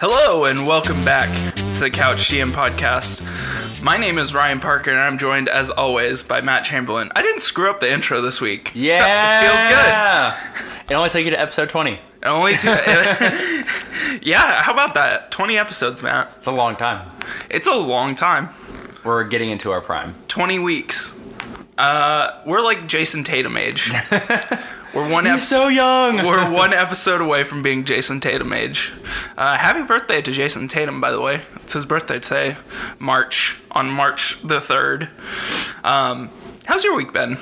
Hello and welcome back to the Couch GM podcast. My name is Ryan Parker and I'm joined as always by Matt Chamberlain. I didn't screw up the intro this week. Yeah, it feels good. It only took you to episode twenty. Only two. yeah, how about that? 20 episodes, Matt. It's a long time. It's a long time. We're getting into our prime. 20 weeks. Uh, we're like Jayson Tatum age. We're one episode. young. We're one episode away from being Jayson Tatum age. Uh, happy birthday to Jayson Tatum, by the way. It's his birthday today, March on March the third. Um, how's your week been?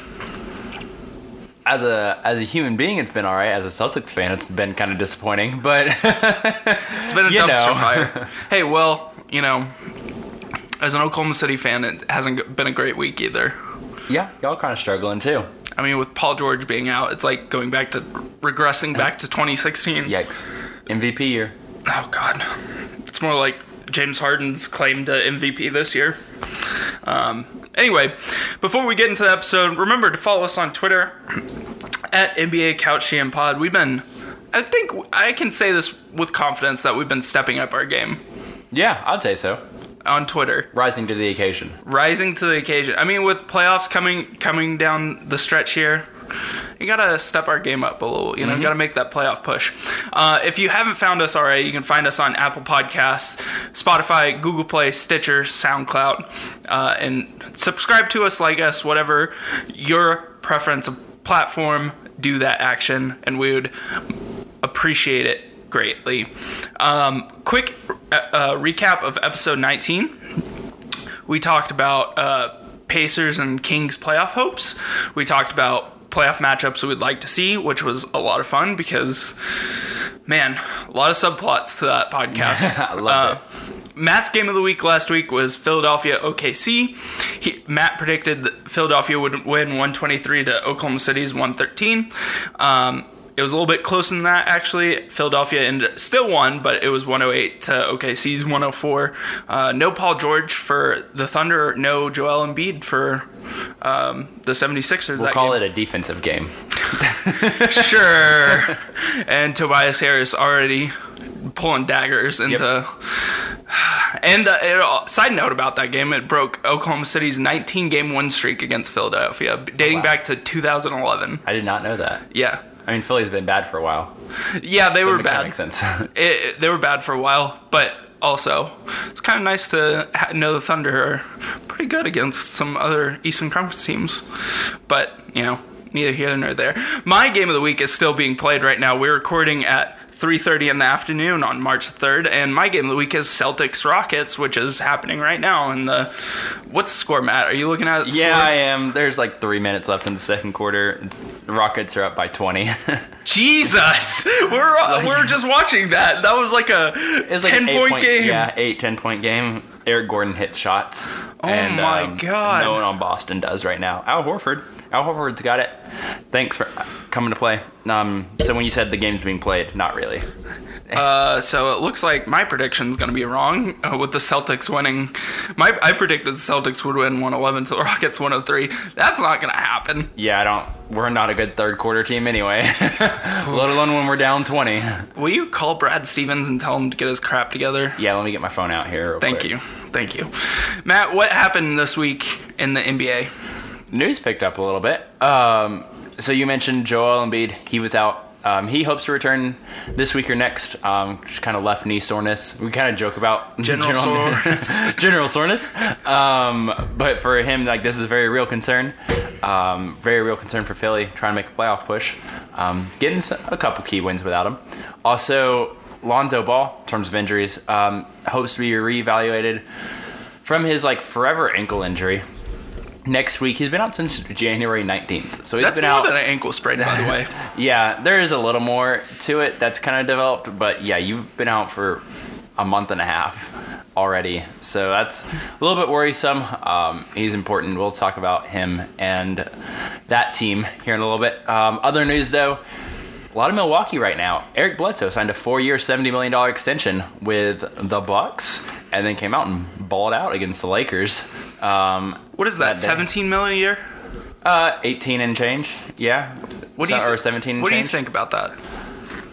as a as a human being, it's been all right. As a Celtics fan, it's been kind of disappointing, but It's been a You dumpster know. fire. Hey, well, you know, as an Oklahoma City fan, it hasn't been a great week either. Yeah, y'all kind of struggling too. I mean, with Paul George being out, it's like going back to regressing back to 2016. Yikes! MVP year. Oh God, it's more like James Harden's claim to MVP this year. Um, anyway, before we get into the episode, remember to follow us on Twitter at NBA Couch GM Pod. We've been, I think I can say this with confidence that we've been stepping up our game Yeah, I'd say so. On Twitter, Rising to the occasion. rising to the occasion. I mean, with playoffs coming coming down the stretch here. You gotta step our game up a little, you know. Gotta make that playoff push. Uh, if you haven't found us already, you can find us on Apple Podcasts, Spotify, Google Play, Stitcher, SoundCloud, uh, and subscribe to us, like us, whatever your preference of platform. Do that action, and we would appreciate it greatly. Um, quick uh, uh, recap of episode 19 we talked about uh, Pacers and Kings playoff hopes. We talked about playoff matchups we would like to see, which was a lot of fun because, man, a lot of subplots to that podcast. I loved Matt's game of the week last week was Philadelphia OKC. He, Matt predicted that Philadelphia would win 123 to Oklahoma City's 113. Um, it was a little bit closer than that, actually. Philadelphia ended, still won, but it was 108 to OKC's 104. Uh, no Paul George for the Thunder, no Joel Embiid for um, the 76ers. We'll call game. it a defensive game. sure. and Tobias Harris already pulling daggers into. And uh, it, side note about that game, it broke Oklahoma City's 19 game win streak against Philadelphia, dating Wow. back to 2011. I did not know that. Yeah. I mean, Philly's been bad for a while. Yeah, they were That bad. Makes sense. It, it- they were bad for a while, but also it's kind of nice to know the Thunder are pretty good against some other Eastern Conference teams. But you know, neither here nor there. My game of the week is still being played right now. We're recording at 3:30 in the afternoon on March 3rd, and my game of the week is Celtics Rockets, which is happening right now. And the what's the score, Matt? Are you looking at yeah, score? I am. There's like three minutes left in the second quarter. It's, the Rockets are up by 20. Jesus, we're we're just watching that. That was like a It's like 10 an eight point game. Yeah, eight, 10 point game. Eric Gordon hits shots. Oh my um, God. No one on Boston does right now. Al Horford. Al Horford's got it. Thanks for coming to play. Um, so when you said the game's being played, not really. Uh, so it looks like my prediction's going to be wrong uh, with the Celtics winning. My I predicted the Celtics would win 111 to the Rockets 103. That's not going to happen. Yeah, I don't. We're not a good third quarter team anyway. Let alone when we're down 20. Will you call Brad Stevens and tell him to get his crap together? Yeah, let me get my phone out here. Thank quick. you. Thank you. Matt, what happened this week in the NBA? News picked up a little bit. Um, so you mentioned Joel Embiid. He was out. Um, he hopes to return this week or next. Um, just kind of left knee soreness. We kind of joke about General soreness. general soreness. Um, but for him, like this is a very real concern. Um, very real concern for Philly trying to make a playoff push. Um, getting a couple key wins without him. Also, Lonzo Ball, in terms of injuries, um, hopes to be reevaluated from his like forever ankle injury. Next week, he's been out since January 19th. So he's That's been more out. than an ankle sprain, by the way. Yeah, there is a little more to it that's kind of developed, but yeah, you've been out for a month and a half already, so that's a little bit worrisome. Um, he's important. We'll talk about him and that team here in a little bit. Um, other news, though. A lot of Milwaukee right now. Eric Bledsoe signed a four-year, seventy million dollar extension with the Bucks, and then came out and balled out against the Lakers. Um, What is that? day. 17 million a year? Uh, eighteen and change. Yeah. What do you or seventeen? And What do you think about that?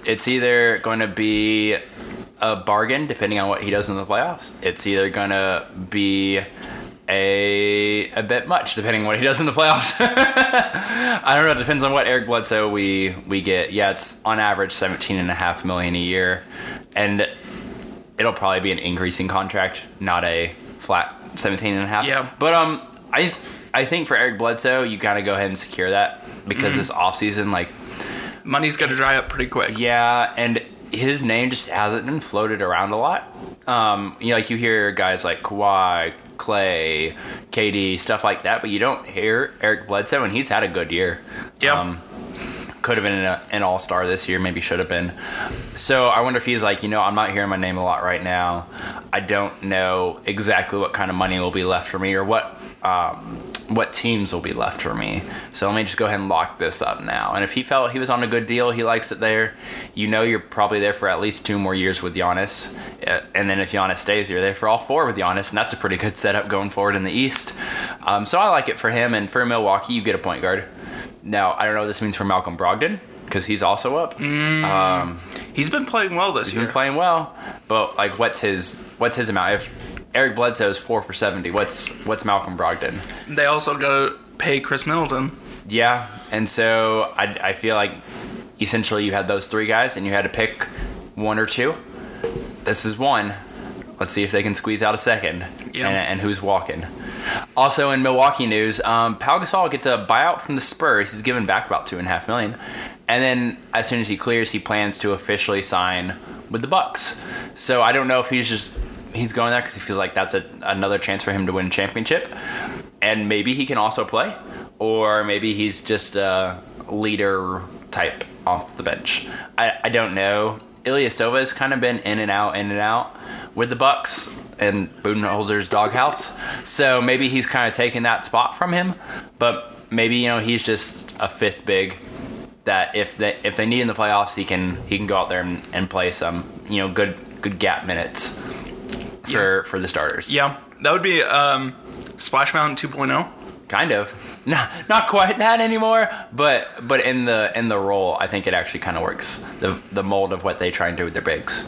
It's either going to be a bargain depending on what he does in the playoffs. It's either gonna be a a bit much depending on what he does in the playoffs. I don't know. It depends on what Eric Bledsoe we we get. Yeah, it's on average seventeen and a half million a year, and it'll probably be an increasing contract, not a flat seventeen and a half. Yeah. But um, I I think for Eric Bledsoe, you gotta go ahead and secure that because this offseason, like Money's going to dry up pretty quick. yeah, and his name just hasn't been floated around a lot. Um, you know, like you hear guys like Kawhi, Clay, KD, stuff like that, but you don't hear Eric Bledsoe, and he's had a good year. Yeah. Could have been an, an all star this year, maybe should have been. So I wonder if he's like, you know, I'm not hearing my name a lot right now. I don't know exactly what kind of money will be left for me or what um, what teams will be left for me. So let me just go ahead and lock this up now. And if he felt he was on a good deal, he likes it there. You know, you're probably there for at least two more years with Giannis. Uh, And then if Giannis stays, you're there for all four with Giannis, and that's a pretty good setup going forward in the East. Um, so I like it for him. And for Milwaukee, you get a point guard. Now I don't know what this means for Malcolm Brogdon because he's also up. Um, He's been playing well this he's year. He's been playing well, but like, what's his what's his amount? If Eric Bledsoe is four for seventy, what's what's Malcolm Brogdon? They also got to pay Khris Middleton. Yeah, and so I, I feel like essentially you had those three guys and you had to pick one or two. This is one. Let's see if they can squeeze out a second. Yeah. And, and who's walking. Also in Milwaukee news, um, Pau Gasol gets a buyout from the Spurs. He's given back about two and a half million, and then as soon as he clears, he plans to officially sign with the Bucks. So I don't know if he's just he's going there because he feels like that's a, another chance for him to win a championship, and maybe he can also play, or maybe he's just a leader type off the bench. I, I don't know. Ilyasova has kind of been in and out, in and out with the Bucks and Budenholzer's doghouse. So maybe he's kind of taking that spot from him. But maybe you know he's just a fifth big that if they if they need in the playoffs, he can he can go out there and, and play some you know good good gap minutes for for the starters. Yeah, that would be um, Splash Mountain oh. 2.0. kind of not not quite that anymore. But but in the in the role i think it actually kind of works the the mold of what they try and do with their bigs.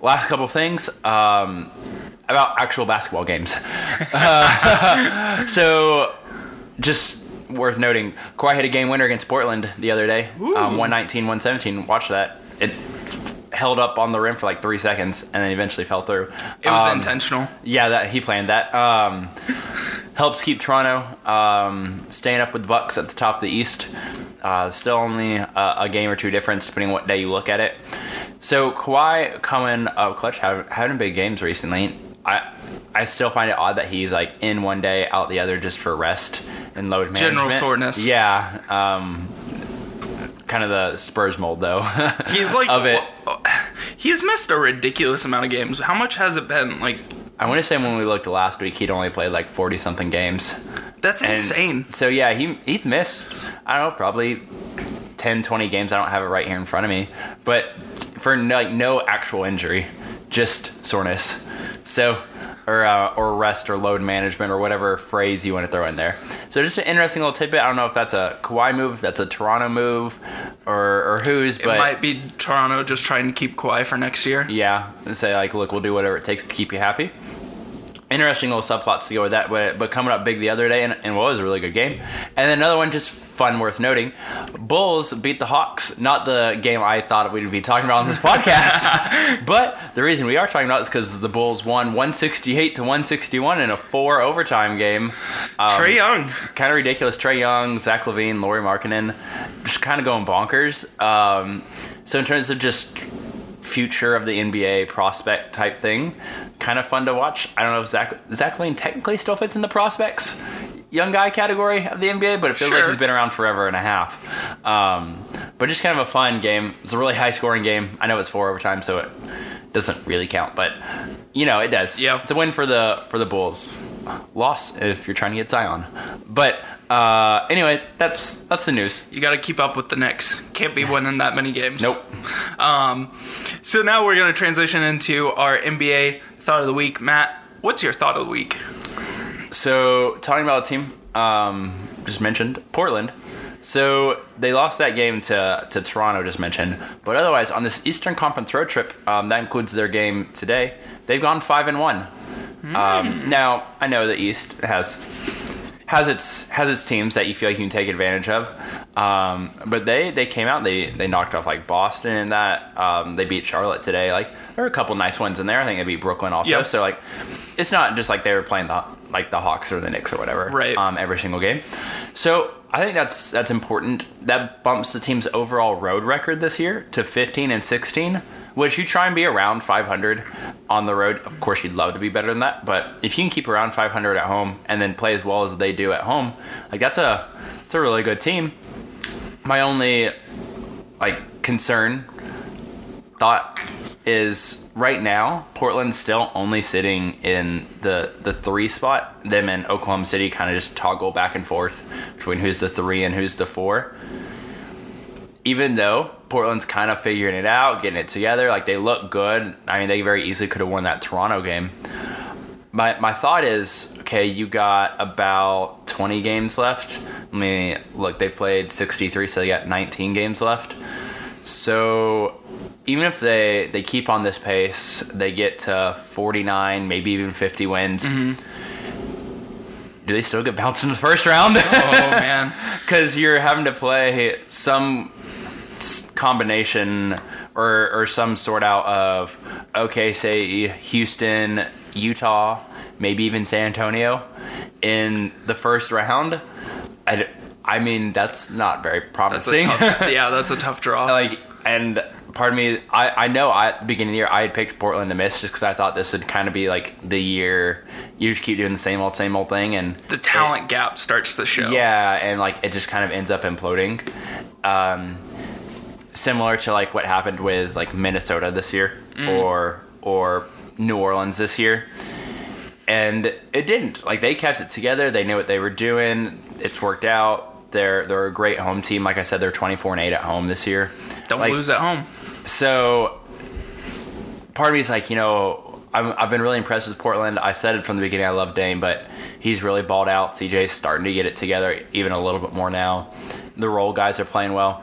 Last couple things um about actual basketball games. Uh, so just worth noting Kawhi hit a game winner against portland the other day. Um, 119 117 watch that. It held up on the rim for like three seconds and then eventually fell through It was Um, intentional. yeah, that he planned that. Um, helps keep Toronto um, staying up with the Bucks at the top of the East. Uh, still only a, a game or two difference depending on what day you look at it. So Kawhi coming up clutch, having, having big games recently. I I still find it odd that he's like in one day, out the other, just for rest and load management. General soreness. Yeah. Um, kind of the Spurs mold though. He's like of it. He's missed a ridiculous amount of games. How much has it been? Like I want to say when we looked last week, he'd only played like forty something games. that's And insane. So yeah, he he's missed. I don't know, probably 10, 20 games. I don't have it right here in front of me, but for no, like no actual injury, just soreness. So or uh, or rest or load management or whatever phrase you want to throw in there. So just an interesting little tidbit. I don't know if that's a Kawhi move, that's a Toronto move, or or whose, It but might be Toronto just trying to keep Kawhi for next year. yeah, and say like, look, we'll do whatever it takes to keep you happy. Interesting little subplots to go with that, but, but coming up big the other day, and, and what was a really good game. And then another one, just fun, worth noting. Bulls beat the Hawks. Not the game I thought we'd be talking about on this podcast, but the reason we are talking about it is because the Bulls won 168 to 161 in a four overtime game. Um, Trae Young. kind of ridiculous. Trae Young, Zach LaVine, Lauri Markkanen, just kind of going bonkers. Um, so in terms of just future of the NBA prospect type thing, kind of fun to watch. I don't know if Zach Zach LaVine technically still fits in the prospects young guy category of the NBA, but it feels like Sure. he's been around forever and a half. Um, but just kind of a fun game. It's a really high scoring game. I know it's four overtime, so it doesn't really count, but you know it does. Yeah. it's a win for the for the Bulls. Loss if you're trying to get Zion. But uh, anyway, that's that's the news. You got to keep up with the Knicks. Can't be winning that many games. Nope. Um, so now we're going to transition into our NBA thought of the week. Matt, what's your thought of the week? So talking about a team, um, just mentioned Portland. So they lost that game to to Toronto, just mentioned. But otherwise, on this Eastern Conference road trip, um, that includes their game today. They've gone five and one. Um, now I know the East has has its has its teams that you feel like you can take advantage of. Um, but they they came out they they knocked off like Boston in that um, they beat Charlotte today. Like there were a couple nice ones in there. I think they beat Brooklyn also. Yep. So like it's not just like they were playing the like the Hawks or the Knicks or whatever. Right. Um, every single game. So I think that's that's important. That bumps the team's overall road record this year to 15 and 16 which you try and be around 500 on the road. Of course, you'd love to be better than that, but if you can keep around 500 at home and then play as well as they do at home, like that's a it's a really good team. My only like concern thought is right now Portland's still only sitting in the the three spot. Them and Oklahoma City kind of just toggle back and forth between who's the three and who's the four. Even though Portland's kind of figuring it out, getting it together, like they look good. I mean, they very easily could have won that Toronto game. My my thought is, okay, you got about 20 games left. I mean, look, they've played 63, so they got 19 games left. So even if they they keep on this pace, they get to 49, maybe even 50 wins. Mm-hmm. Do they still get bounced in the first round? Oh man. because you're having to play some combination or or some sort out of okay, say Houston, Utah, maybe even San Antonio in the first round. I, I mean that's not very That's promising. tough, yeah, that's a tough draw. like and pardon me I, I know I, at the beginning of the year I had picked Portland to miss just because I thought this would kind of be like the year you just keep doing the same old same old thing and the talent gap starts to show. yeah, and like it just kind of ends up imploding. Um, similar to like what happened with like Minnesota this year mm. or or New Orleans this year. And it didn't. Like they kept it together. They knew what they were doing. It's worked out. They're they're a great home team. Like I said, they're 24 and 8 at home this year. Don't Like, lose at home. so part of me is like, you know, I'm, I've been really impressed with Portland. I said it from the beginning. I love Dame, but he's really balled out. CJ's starting to get it together even a little bit more now. The role guys are playing well.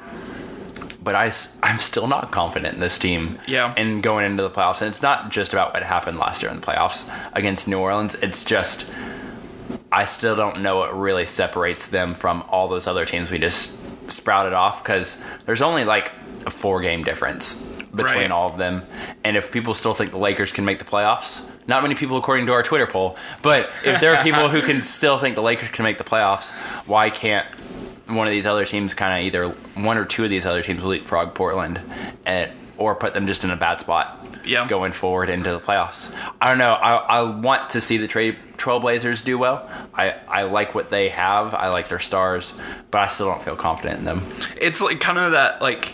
But I, I'm still not confident in this team. Yeah. And going into the playoffs. And it's not just about what happened last year in the playoffs against New Orleans. It's just, I still don't know what really separates them from all those other teams we just sprouted off because there's only like a four game difference between Right. all of them. And if people still think the Lakers can make the playoffs, not many people according to our Twitter poll, but if there are people who can still think the Lakers can make the playoffs, why can't one of these other teams kind of either one or two of these other teams will leapfrog Portland and or put them just in a bad spot Yeah. going forward into the playoffs. I don't know. I, I want to see the tra- Trailblazers do well. I, I like what they have. I like their stars, but I still don't feel confident in them. It's like kind of that like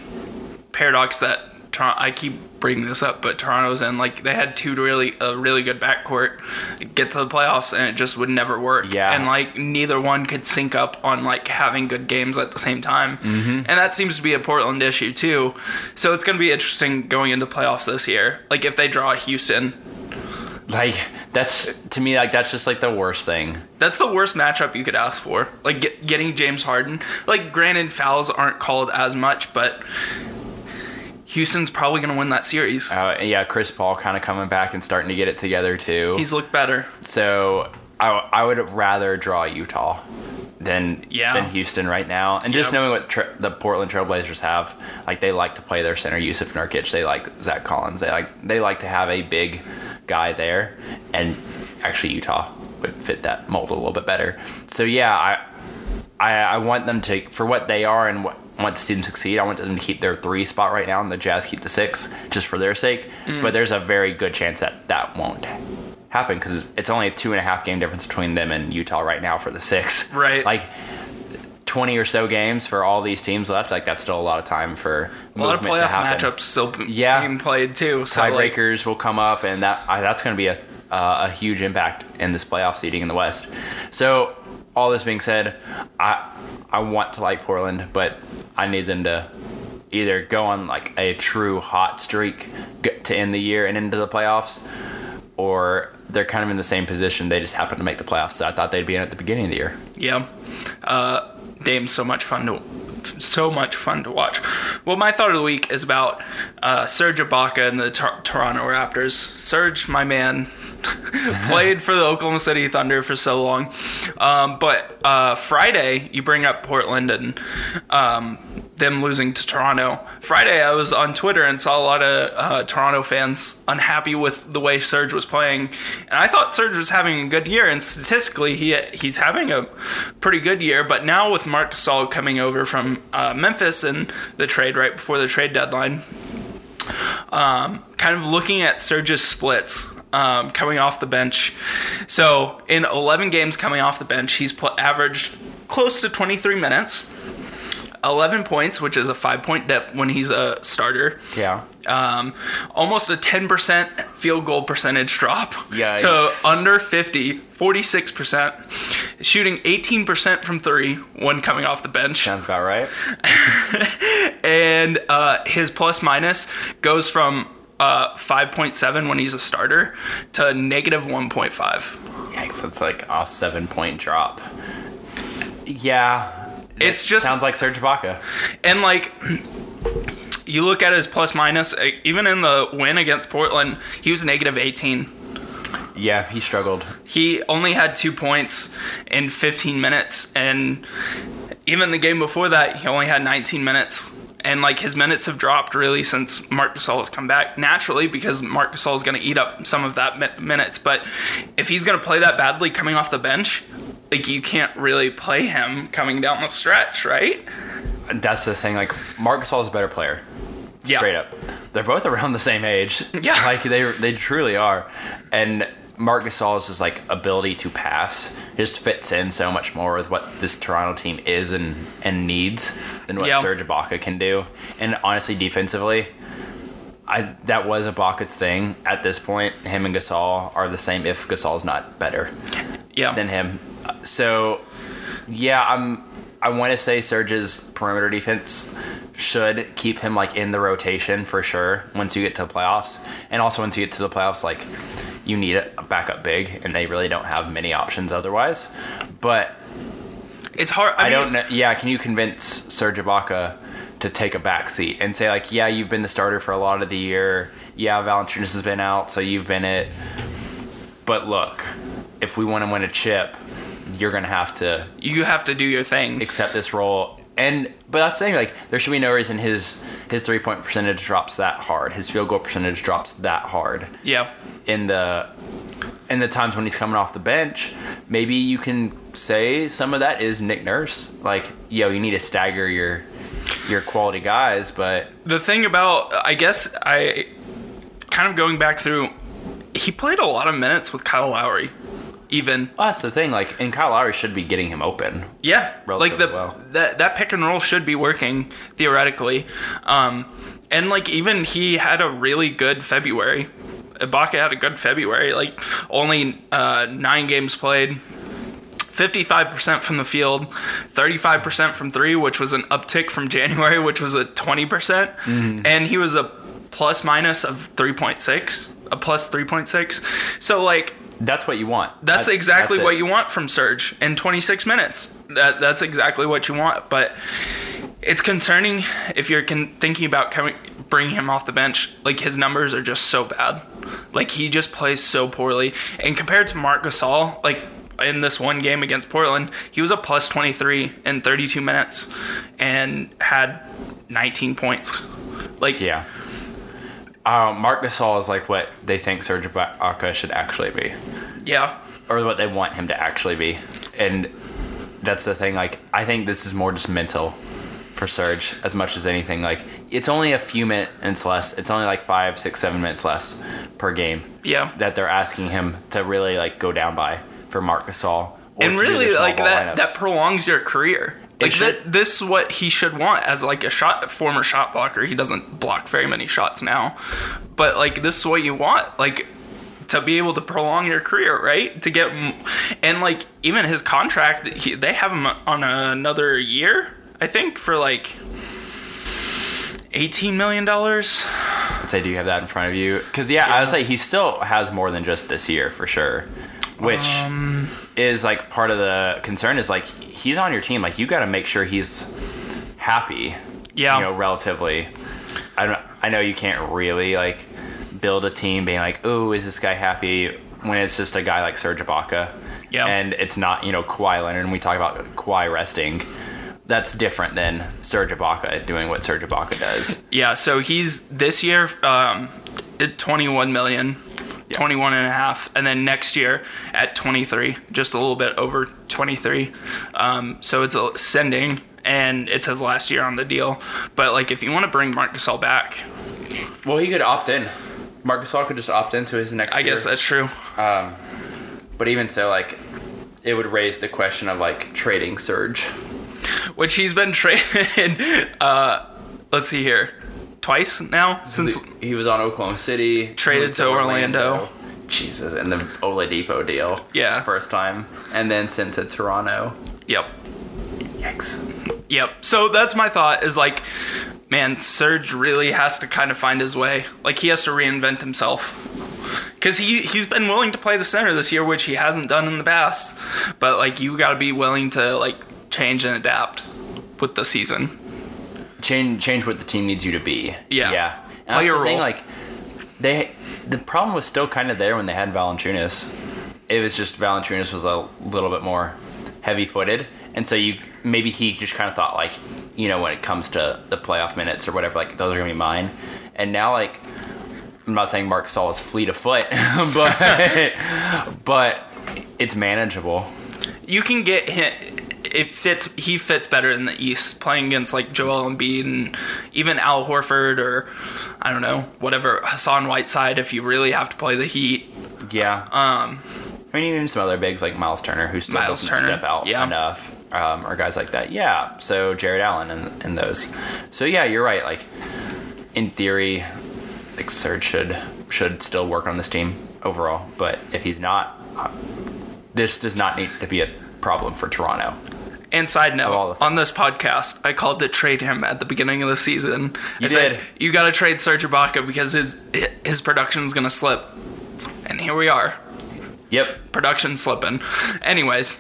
paradox that Toronto, I keep bringing this up, but Toronto's in like they had two really a really good backcourt get to the playoffs and it just would never work. Yeah. and like neither one could sync up on like having good games at the same time, mm-hmm. and that seems to be a Portland issue too. So it's going to be interesting going into playoffs this year. Like if they draw Houston, Like that's to me like that's just like the worst thing. That's the worst matchup you could ask for. Like get, getting James Harden. Like granted, fouls aren't called as much, but Houston's probably going to win that series. Uh, yeah, Chris Paul kind of coming back and starting to get it together too. He's looked better. so I, I would rather draw Utah than Yeah. than Houston right now. And just Yep. knowing what tra- the Portland Trailblazers have, like they like to play their center Jusuf Nurkic. They like Zach Collins. They like they like to have a big guy there, and actually Utah would fit that mold a little bit better. So yeah, I I, I want them to for what they are and what want to see them succeed. I want them to keep their three spot right now, and the Jazz keep the six just for their sake. Mm. But there's a very good chance that that won't happen because it's only a two and a half game difference between them and Utah right now for the six. Right. Like twenty or so games for all these teams left. Like that's still a lot of time for A lot of playoff matchups still Yeah. being played too. So like, Tiebreakers will come up, and that I, that's going to be a uh, a huge impact in this playoff seeding in the West. So, all this being said, I I want to like Portland, but I need them to either go on like a true hot streak to end the year and into the playoffs, or they're kind of in the same position. They just happen to make the playoffs that I thought they'd be in at the beginning of the year. yeah. Uh, Dame's so much fun to so much fun to watch. Well, my thought of the week is about uh, Serge Ibaka and the Tor- Toronto Raptors. Serge, my man, played for the Oklahoma City Thunder for so long, um, but uh, Friday you bring up Portland and um, them losing to Toronto. Friday I was on Twitter and saw a lot of uh, Toronto fans unhappy with the way Serge was playing, and I thought Serge was having a good year, and statistically he he's having a pretty good year. But now with Marc Gasol coming over from uh, Memphis and the trade right before the trade deadline, um, kind of looking at Serge's splits um, coming off the bench. So in 11 games coming off the bench, he's put, averaged close to 23 minutes. 11 points, which is a five point dip when he's a starter. Yeah. Um, almost a 10% field goal percentage drop Yikes. to under 50, 46%. Shooting 18% from three when coming off the bench. Sounds about right. and uh, his plus minus goes from uh, 5.7 when he's a starter to negative 1.5. Yikes, that's like a seven point drop. Yeah. It's just- sounds like Serge Ibaka. And like, you look at his plus minus, uh, even in the win against Portland, he was negative 18. Yeah, he struggled. He only had two points in 15 minutes, and even the game before that, he only had 19 minutes. And like his minutes have dropped really since Marc Gasol has come back naturally because Marc Gasol is going to eat up some of that mi- minutes. But if he's going to play that badly coming off the bench, like you can't really play him coming down the stretch, right? That's the thing. Like, Marc Gasol is a better player. Yeah. Straight up. They're both around the same age. Yeah. Like, they, they truly are. And Marc Gasol's just, like, ability to pass just fits in so much more with what this Toronto team is and, and needs than what Yeah. Serge Ibaka can do. And honestly, defensively, I, that was Ibaka's thing. At this point, him and Gasol are the same if Gasol's not better Yeah. than him. So, yeah, I'm. I want to say Serge's perimeter defense should keep him like in the rotation for sure once you get to the playoffs, and also once you get to the playoffs, like you need a backup big, and they really don't have many options otherwise. But it's hard. I, mean, don't know. Yeah, can you convince Serge Ibaka to take a back seat and say like, yeah, you've been the starter for a lot of the year. Yeah, Valanciunas has been out, so you've been it. But look, if we want to win a chip, you're gonna have to You have to do your thing. accept this role. And but that's the thing, like there should be no reason his his three point percentage drops that hard. His field goal percentage drops that hard Yeah. in the in the times when he's coming off the bench, maybe you can say some of that is Nick Nurse. Like, yo, you need to stagger your your quality guys, but The thing about, I guess, I kind of going back through, he played a lot of minutes with Kyle Lowry. Even well, that's the thing. Like, and Kyle Lowry should be getting him open. yeah, like the well. that that pick and roll should be working theoretically, um, and like even he had a really good February. Ibaka had a good February, like only uh, nine games played. 55% from the field, 35% from three, which was an uptick from January, which was a 20%. percent And he was a plus minus of 3.6, a plus 3.6. So, like, That's what you want. that's That- exactly that's what you want from Serge in 26 minutes. That that's exactly what you want. But it's concerning if you're con- thinking about coming bringing him off the bench. Like his numbers are just so bad. Like he just plays so poorly. And compared to Marc Gasol, like in this one game against Portland, he was a plus 23 in 32 minutes and had 19 points. Like Yeah. Um, Marc Gasol is like what they think Serge Ibaka should actually be. yeah. or what they want him to actually be. And that's the thing. Like, I think this is more just mental for Serge as much as anything. Like, it's only a few minutes less. It's only like five, six, seven minutes less per game Yeah. that they're asking him to really like go down by for Marc Gasol. and really like that lineups. that prolongs your career like should. this is what he should want as like a shot former shot blocker he doesn't block very many shots now but like this is what you want like to be able to prolong your career right to get and like even his contract he, they have him on another year i think for like 18 million dollars I'd say, do you have that in front of you? Because yeah, I would say he still has more than just this year for sure. Which Um, is like part of the concern is like he's on your team. Like you got to make sure he's happy. Yeah. You know, relatively. I don't. I know you can't really like build a team being like, oh, is this guy happy? When it's just a guy like Serge Ibaka. Yeah. And it's not you know Kawhi Leonard. And we talk about Kawhi resting. That's different than Serge Ibaka doing what Serge Ibaka does. Yeah, so he's this year um, at 21 million, Yeah. 21 and a half, and then next year at 23, just a little bit over 23. Um, so it's ascending, and it's his last year on the deal. But like, if you want to bring Marc Gasol back, Well, he could opt in. Marc Gasol could just opt into his next. I year. guess that's true. Um, but even so, like, it would raise the question of like trading Serge. Which he's been traded. Uh, let's see here, twice now since. he was on Oklahoma City, Traded moved to Orlando. Jesus, and the Oladipo deal. Yeah. first time, and then sent to Toronto. Yep. Yikes! Yep. So that's my thought is like, man, Serge really has to kind of find his way. Like he has to reinvent himself. Cause he he's been willing to play the center this year, which he hasn't done in the past. But like you got to be willing to like change and adapt with the season. Change change what the team needs you to be. Yeah. yeah. And Play that's your the thing. Like, they the problem was still kind of there when they had Valanciunas. It was just Valanciunas was a little bit more heavy footed, and so you maybe he just kind of thought like, you know, when it comes to the playoff minutes or whatever, like those are gonna be mine. And now like. I'm not saying Marc Gasol is fleet of foot, but but it's manageable. You can get hit. It fits. He fits better in the East, playing against like Joel Embiid and even Al Horford or I don't know whatever Hassan Whiteside. If you really have to play the Heat, Yeah. um, I mean, even some other bigs like Miles Turner, who still Miles doesn't Turner, step out yeah. enough, um, or guys like that. Yeah. So Jarrett Allen and, and those. So yeah, you're right. Like in theory, like Serge should should still work on this team overall. But if he's not, uh, this does not need to be a problem for Toronto. And side note, on this podcast, I called to trade him at the beginning of the season. You I said, did. you got to trade Serge Ibaka because his his production's gonna slip. And here we are, Yep. production slipping. Anyways,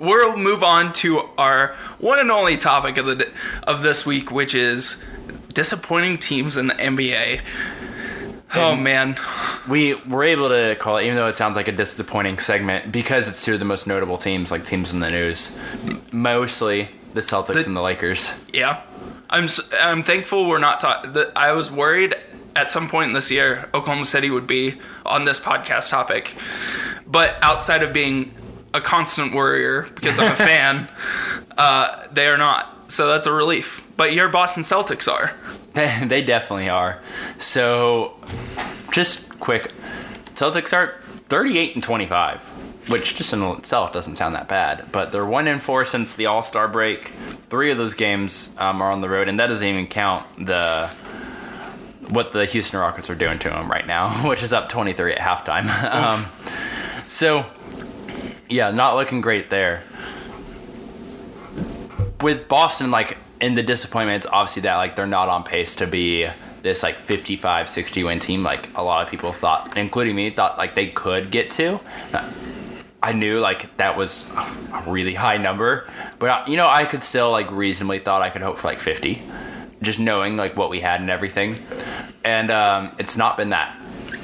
we'll move on to our one and only topic of the of this week, which is disappointing teams in the NBA. Oh man, We were able to call it, even though it sounds like a disappointing segment, because it's two of the most notable teams, like teams in the news. Mostly the Celtics The- and the Lakers. Yeah, I'm I'm thankful we're not talking. I was worried at some point this year Oklahoma City would be on this podcast topic, but outside of being a constant worrier because I'm a fan, uh, they are not. So that's a relief. But your Boston Celtics are. they definitely are. So, just quick, Celtics are 38 and 25, which just in itself doesn't sound that bad. But they're one in four since the All Star break. Three of those games um, are on the road, and that doesn't even count the what the Houston Rockets are doing to them right now, which is up 23 at halftime. um, so, yeah, not looking great there with Boston, like in the disappointment, it's obviously that like they're not on pace to be this like 55, 60 win team. Like a lot of people thought, including me, thought like they could get to. I knew like that was a really high number, but uh, you know I could still like reasonably thought I could hope for like 50, just knowing like what we had and everything. And um, it's not been that.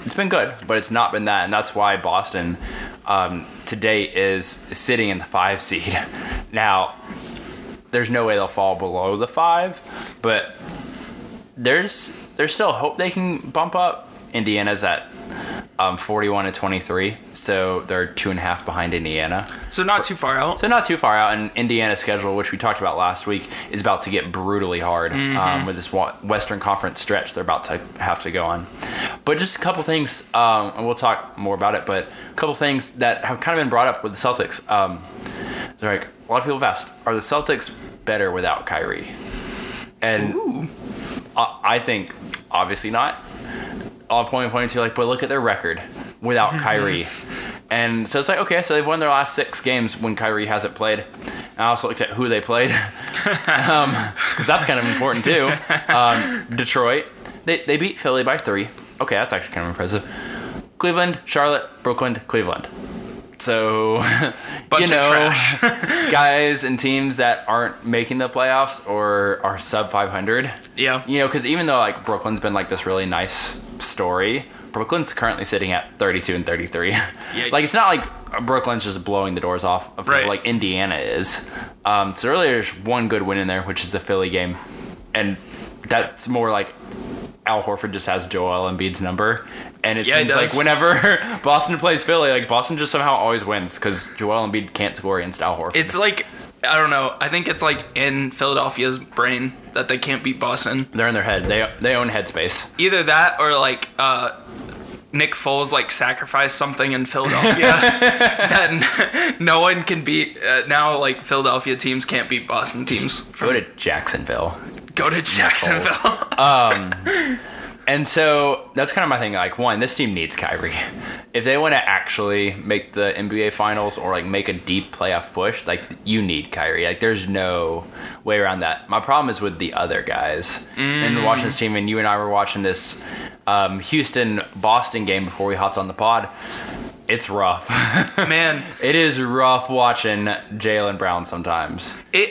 It's been good, but it's not been that, and that's why Boston um, today is sitting in the five seed. Now, there's no way they'll fall below the five, but there's there's still hope they can bump up. Indiana's at um, 41 and 23, so they're two and a half behind Indiana. So not too far out. So not too far out. And Indiana's schedule, which we talked about last week, is about to get brutally hard um, with this Western Conference stretch they're about to have to go on. But just a couple things, um, and we'll talk more about it. But a couple things that have kind of been brought up with the Celtics. Um, they're like a lot of people have asked, are the Celtics better without Kyrie? And. I I think obviously not. I'll point point to like, but look at their record without Kyrie. And so it's like, okay, so they've won their last six games when Kyrie hasn't played. And I also looked at who they played, because that's kind of important too. Um, Detroit, they, they beat Philly by three. Okay, that's actually kind of impressive. Cleveland, Charlotte, Brooklyn, Cleveland. So, you know, guys and teams that aren't making the playoffs or are sub 500. Yeah. You know, because even though like Brooklyn's been like this really nice story, Brooklyn's currently sitting at 32 and 33. Yikes. like it's not like Brooklyn's just blowing the doors off of people Right. like Indiana is. Um, so really, there's one good win in there, which is the Philly game, and that's more like Al Horford just has Joel Embiid's number, and it Yeah, seems like whenever Boston plays Philly, like Boston just somehow always wins because Joel Embiid can't score against Al Horford. It's like I don't know. I think it's like in Philadelphia's brain that they can't beat Boston. They're in their head. They they own headspace. Either that or like uh, Nick Foles like sacrificed something in Philadelphia that no one can beat. Uh, now like Philadelphia teams can't beat Boston teams. Go to Jacksonville. Go to Jacksonville. And so that's kind of my thing. Like, one, this team needs Kyrie. If they want to actually make the NBA Finals or like make a deep playoff push, like you need Kyrie. Like, there's no way around that. My problem is with the other guys. And watching this team, and you and I were watching this um, Houston Boston game before we hopped on the pod. It's rough. Man, it is rough watching Jaylen Brown sometimes. it.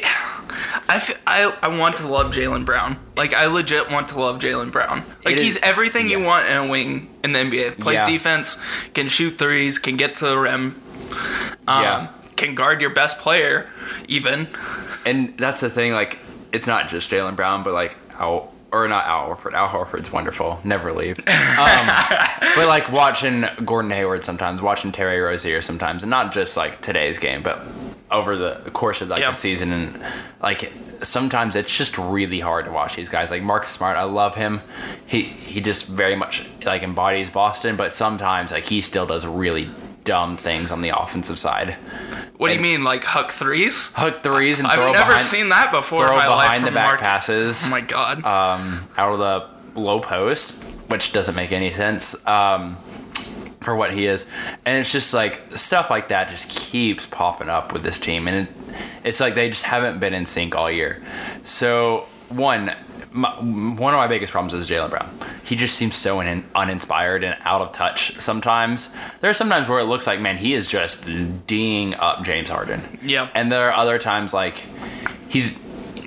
I, I, I want to love Jaylen Brown. Like I legit want to love Jaylen Brown. Like is- he's everything you want in a wing in the NBA. Plays Yeah. defense, can shoot threes, can get to the rim. Um, Yeah. Can guard your best player, even. and that's the thing. Like, it's not just Jaylen Brown, but like Al or not Al Horford. Al Horford's wonderful. Never leave. Um, but like watching Gordon Hayward sometimes, watching Terry Rozier sometimes, and not just like today's game, but over the course of like Yeah. the season, and like sometimes it's just really hard to watch these guys. Like Marcus Smart, I love him. He he just very much like embodies Boston, but sometimes like he still does really dumb things on the offensive side. What do you mean, like huck threes? Hook threes and I've never behind, seen that before. throw in my life behind the back Mark- passes Oh my god. um, out of the low post, which doesn't make any sense um, for what he is. And it's just like stuff like that just keeps popping up with this team, and it, it's like they just haven't been in sync all year. So one. My, one of my biggest problems is Jaylen Brown. He just seems so un, uninspired and out of touch sometimes. There are sometimes where it looks like, man, he is just D'ing up James Harden. Yep. And there are other times like he's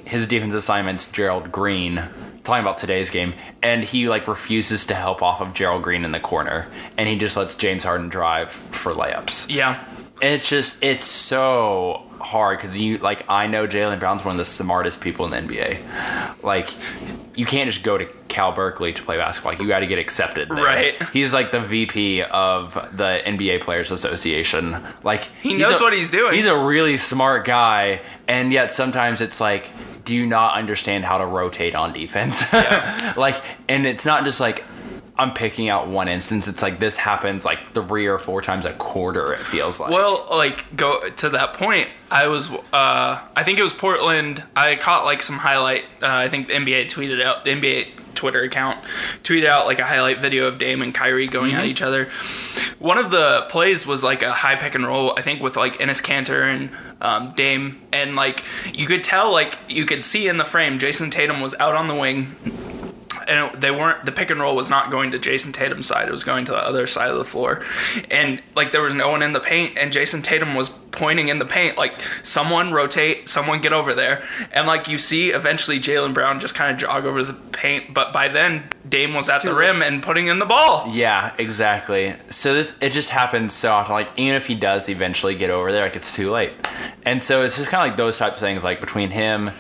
his defense assignments Gerald Green talking about today's game and he like refuses to help off of Gerald Green in the corner and he just lets James Harden drive for layups. yeah. It's just it's so hard because you like I know Jaylen Brown's one of the smartest people in the NBA. Like you can't just go to Cal Berkeley to play basketball. Like, you got to get accepted. There. Right. He's like the VP of the NBA Players Association. Like He knows what he's doing. He's a really smart guy, and yet sometimes it's like, do you not understand how to rotate on defense? like, and it's not just like. I'm picking out one instance. It's like this happens like three or four times a quarter. It feels like. Well, like go to that point. I was, uh, I think it was Portland. I caught like some highlight. Uh, I think the NBA tweeted out the NBA Twitter account tweeted out like a highlight video of Dame and Kyrie going at each other. One of the plays was like a high pick and roll. I think with like Enes Kanter and um, Dame, and like you could tell, like you could see in the frame, Jayson Tatum was out on the wing and they weren't the pick and roll was not going to Jayson Tatum's side it was going to the other side of the floor and like there was no one in the paint and Jayson Tatum was pointing in the paint like someone rotate someone get over there and like you see eventually Jaylen Brown just kind of jog over the paint but by then Dame was at the rim and putting in the ball Yeah, exactly. So this it just happens so often. Like even if he does eventually get over there, like it's too late. And so it's just kind of like those types of things. Like between him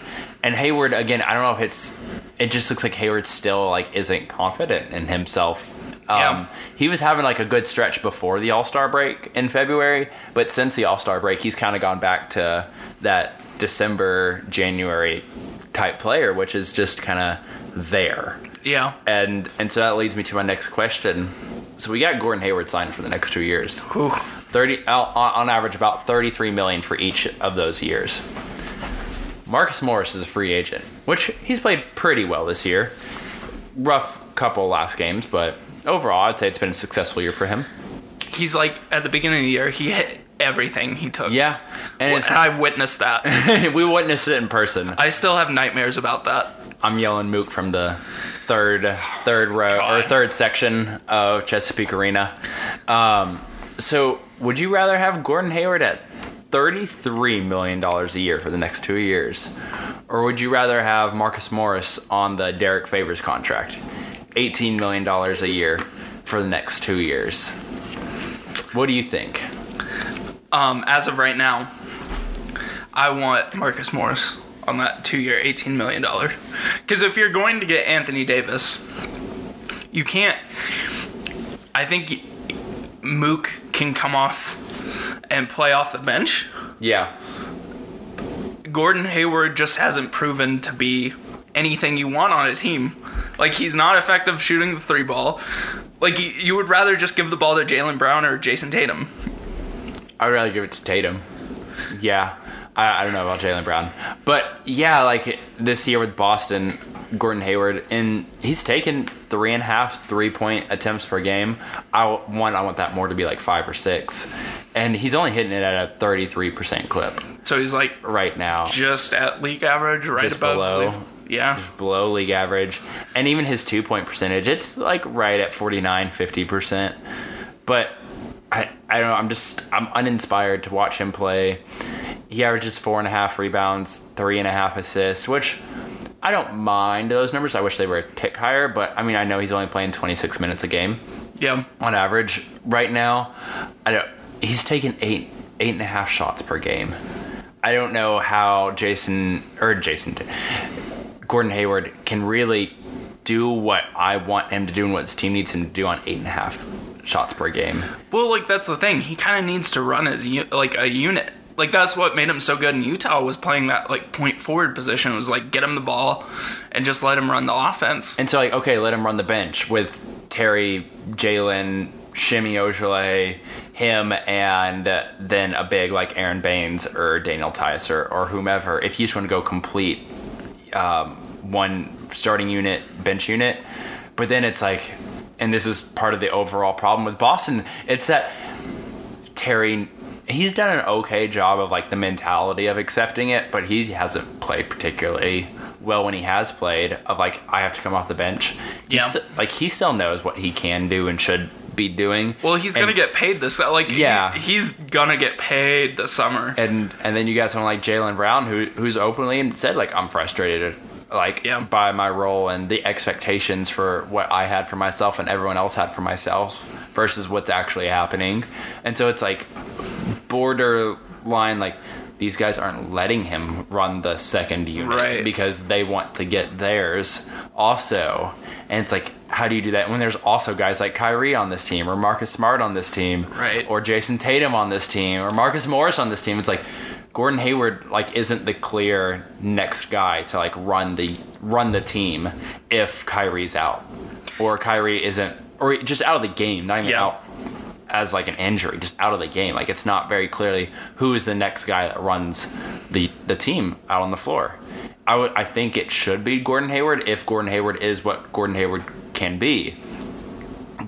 and Hayward, again, I don't know if it's. It just looks like Hayward still like isn't confident in himself. Um, Yeah. He was having like a good stretch before the All Star break in February, but since the All Star break, he's kind of gone back to that December January type player, which is just kind of there yeah and and so that leads me to my next question. So we got Gordon Hayward signed for the next two years, Whew. thirty on, on average about thirty three million for each of those years. Marcus Morris is a free agent, which he's played pretty well this year. Rough couple last games, but overall, I'd say it's been a successful year for him. he's like at the beginning of the year he hit everything he took Yeah, and and I witnessed that we witnessed it in person. I still have nightmares about that I'm yelling Mook from the third third row God. or third section of Chesapeake Arena. Um, So, would you rather have Gordon Hayward at $33 million a year for the next two years? Or would you rather have Marcus Morris on the Derrick Favors contract? $18 million a year for the next two years. What do you think? Um, as of right now, I want Marcus Morris on that two-year, eighteen million dollar. Because if you're going to get Anthony Davis, you can't. I think Mook can come off and play off the bench. Yeah. Gordon Hayward just hasn't proven to be anything you want on his team. Like he's not effective shooting the three ball. Like you, you would rather just give the ball to Jaylen Brown or Jayson Tatum. I'd rather give it to Tatum. Yeah. I, I don't know about Jaylen Brown. But yeah, like this year with Boston, Gordon Hayward, and he's taken three and a half three point attempts per game. I want I want that more to be like five or six. And he's only hitting it at a 33% clip So he's like right now. just at league average, right Just above. below. league- Yeah. below league average. And even his two point percentage, it's like right at 49, 50%. But I, I don't know, I'm just, I'm uninspired to watch him play. He averages four and a half rebounds, three and a half assists, which I don't mind those numbers. I wish they were a tick higher, but I mean, I know he's only playing 26 minutes a game Yeah. on average right now. I don't. He's taking eight eight and a half shots per game. I don't know how Jason or Jason Gordon Hayward can really do what I want him to do and what his team needs him to do on eight and a half shots per game. Well, like that's the thing. He kind of needs to run as like a unit. Like that's what made him so good in Utah was playing that like point forward position. It was like get him the ball and just let him run the offense. And so, like, okay, let him run the bench with Terry, Jaylen, Semi Ojeleye, him, and then a big like Aron Baynes or Daniel Theis or, or whomever. If you just want to go complete um, one starting unit, bench unit, but then it's like, and this is part of the overall problem with Boston. It's that Terry he's done an okay job of like the mentality of accepting it, but he hasn't played particularly well when he has played. Of like I have to come off the bench. He's Yeah. st- like he still knows what he can do and should be doing. Well, he's gonna get paid this. Like Yeah. he- he's gonna get paid this summer. and and then you got someone like Jaylen Brown who who's openly said like I'm frustrated like Yeah. by my role and the expectations for what I had for myself and everyone else had for myself versus what's actually happening. And so it's like borderline like these guys aren't letting him run the second unit Right. because they want to get theirs also. And it's like how do you do that when there's also guys like Kyrie on this team or Marcus Smart on this team Right. or Jayson Tatum on this team or Marcus Morris on this team. It's like Gordon Hayward like isn't the clear next guy to like run the run the team if Kyrie's out or Kyrie isn't or just out of the game, not even Yeah. out as like an injury, just out of the game. Like it's not very clearly who is the next guy that runs the the team out on the floor. I would I think it should be Gordon Hayward if Gordon Hayward is what Gordon Hayward can be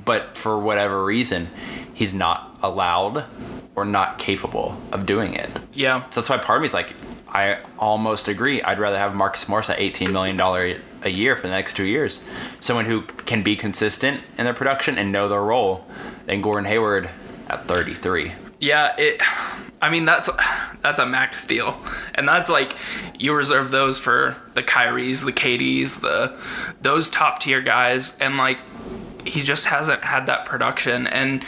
but for whatever reason, he's not allowed or not capable of doing it. Yeah. So that's why part of me is like, I almost agree. I'd rather have Marcus Morris at $18 million a year for the next two years. Someone who can be consistent in their production and know their role than Gordon Hayward at 33. Yeah, it. I mean, that's that's a max deal, and that's like you reserve those for the Kyries, the KDs, the those top tier guys, and like he just hasn't had that production, and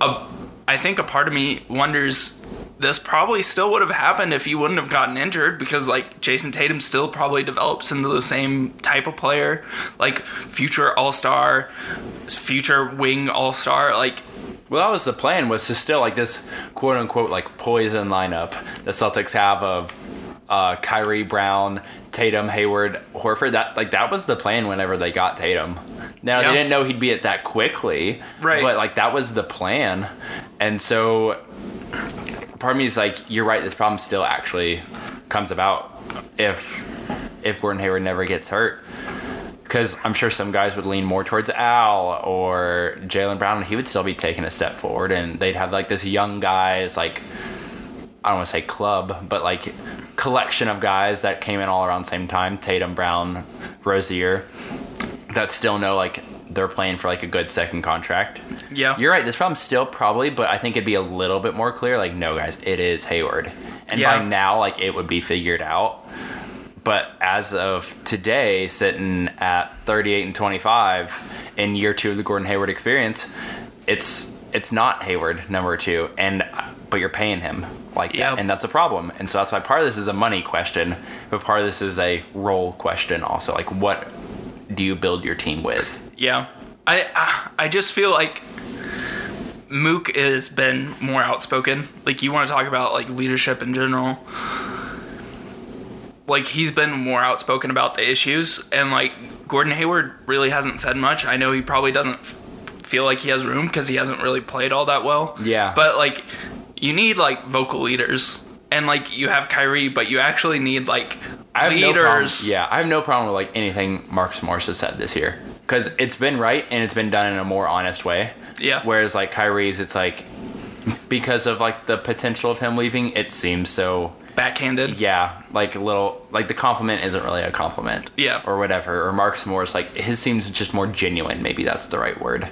a, I think a part of me wonders. This probably still would have happened if he wouldn't have gotten injured because like Jayson Tatum still probably develops into the same type of player, like future All Star, future wing All Star, like Well, that was the plan was to still like this quote unquote like poison lineup the Celtics have of uh, Kyrie Brown, Tatum, Hayward, Horford. That like that was the plan whenever they got Tatum. Now Yeah. they didn't know he'd be it that quickly, Right. But like that was the plan, and so part of me is like, you're right. This problem still actually comes about if if Gordon Hayward never gets hurt because I'm sure some guys would lean more towards Al or Jaylen Brown, and he would still be taking a step forward, and they'd have like this young guys, like I don't want to say club, but like collection of guys that came in all around the same time: Tatum, Brown, Rozier, that still know like they're playing for like a good second contract. Yeah. You're right. This problem's still probably, but I think it'd be a little bit more clear. Like, no, guys, it is Hayward, and Yeah. by now, like, it would be figured out. But as of today, sitting at 38 and 25 in year two of the Gordon Hayward experience, it's it's not Hayward number two, and but you're paying him like Yep. that, and that's a problem. And so that's why part of this is a money question, but part of this is a role question also. Like, what do you build your team with? Yeah, I I just feel like Mook has been more outspoken. Like you want to talk about like leadership in general. Like he's been more outspoken about the issues, and like Gordon Hayward really hasn't said much. I know he probably doesn't f- feel like he has room because he hasn't really played all that well. Yeah. but like you need like vocal leaders, and like you have Kyrie, but you actually need like I have no problem. leaders. Yeah, I have no problem with like anything Marcus Morris has said this year because it's been right and it's been done in a more honest way. Yeah. Whereas like Kyrie's, it's like because of like the potential of him leaving, it seems so. Backhanded. Yeah, like a little like the compliment isn't really a compliment. Yeah. or whatever. Or Marcus Morris, like his seems just more genuine. Maybe that's the right word.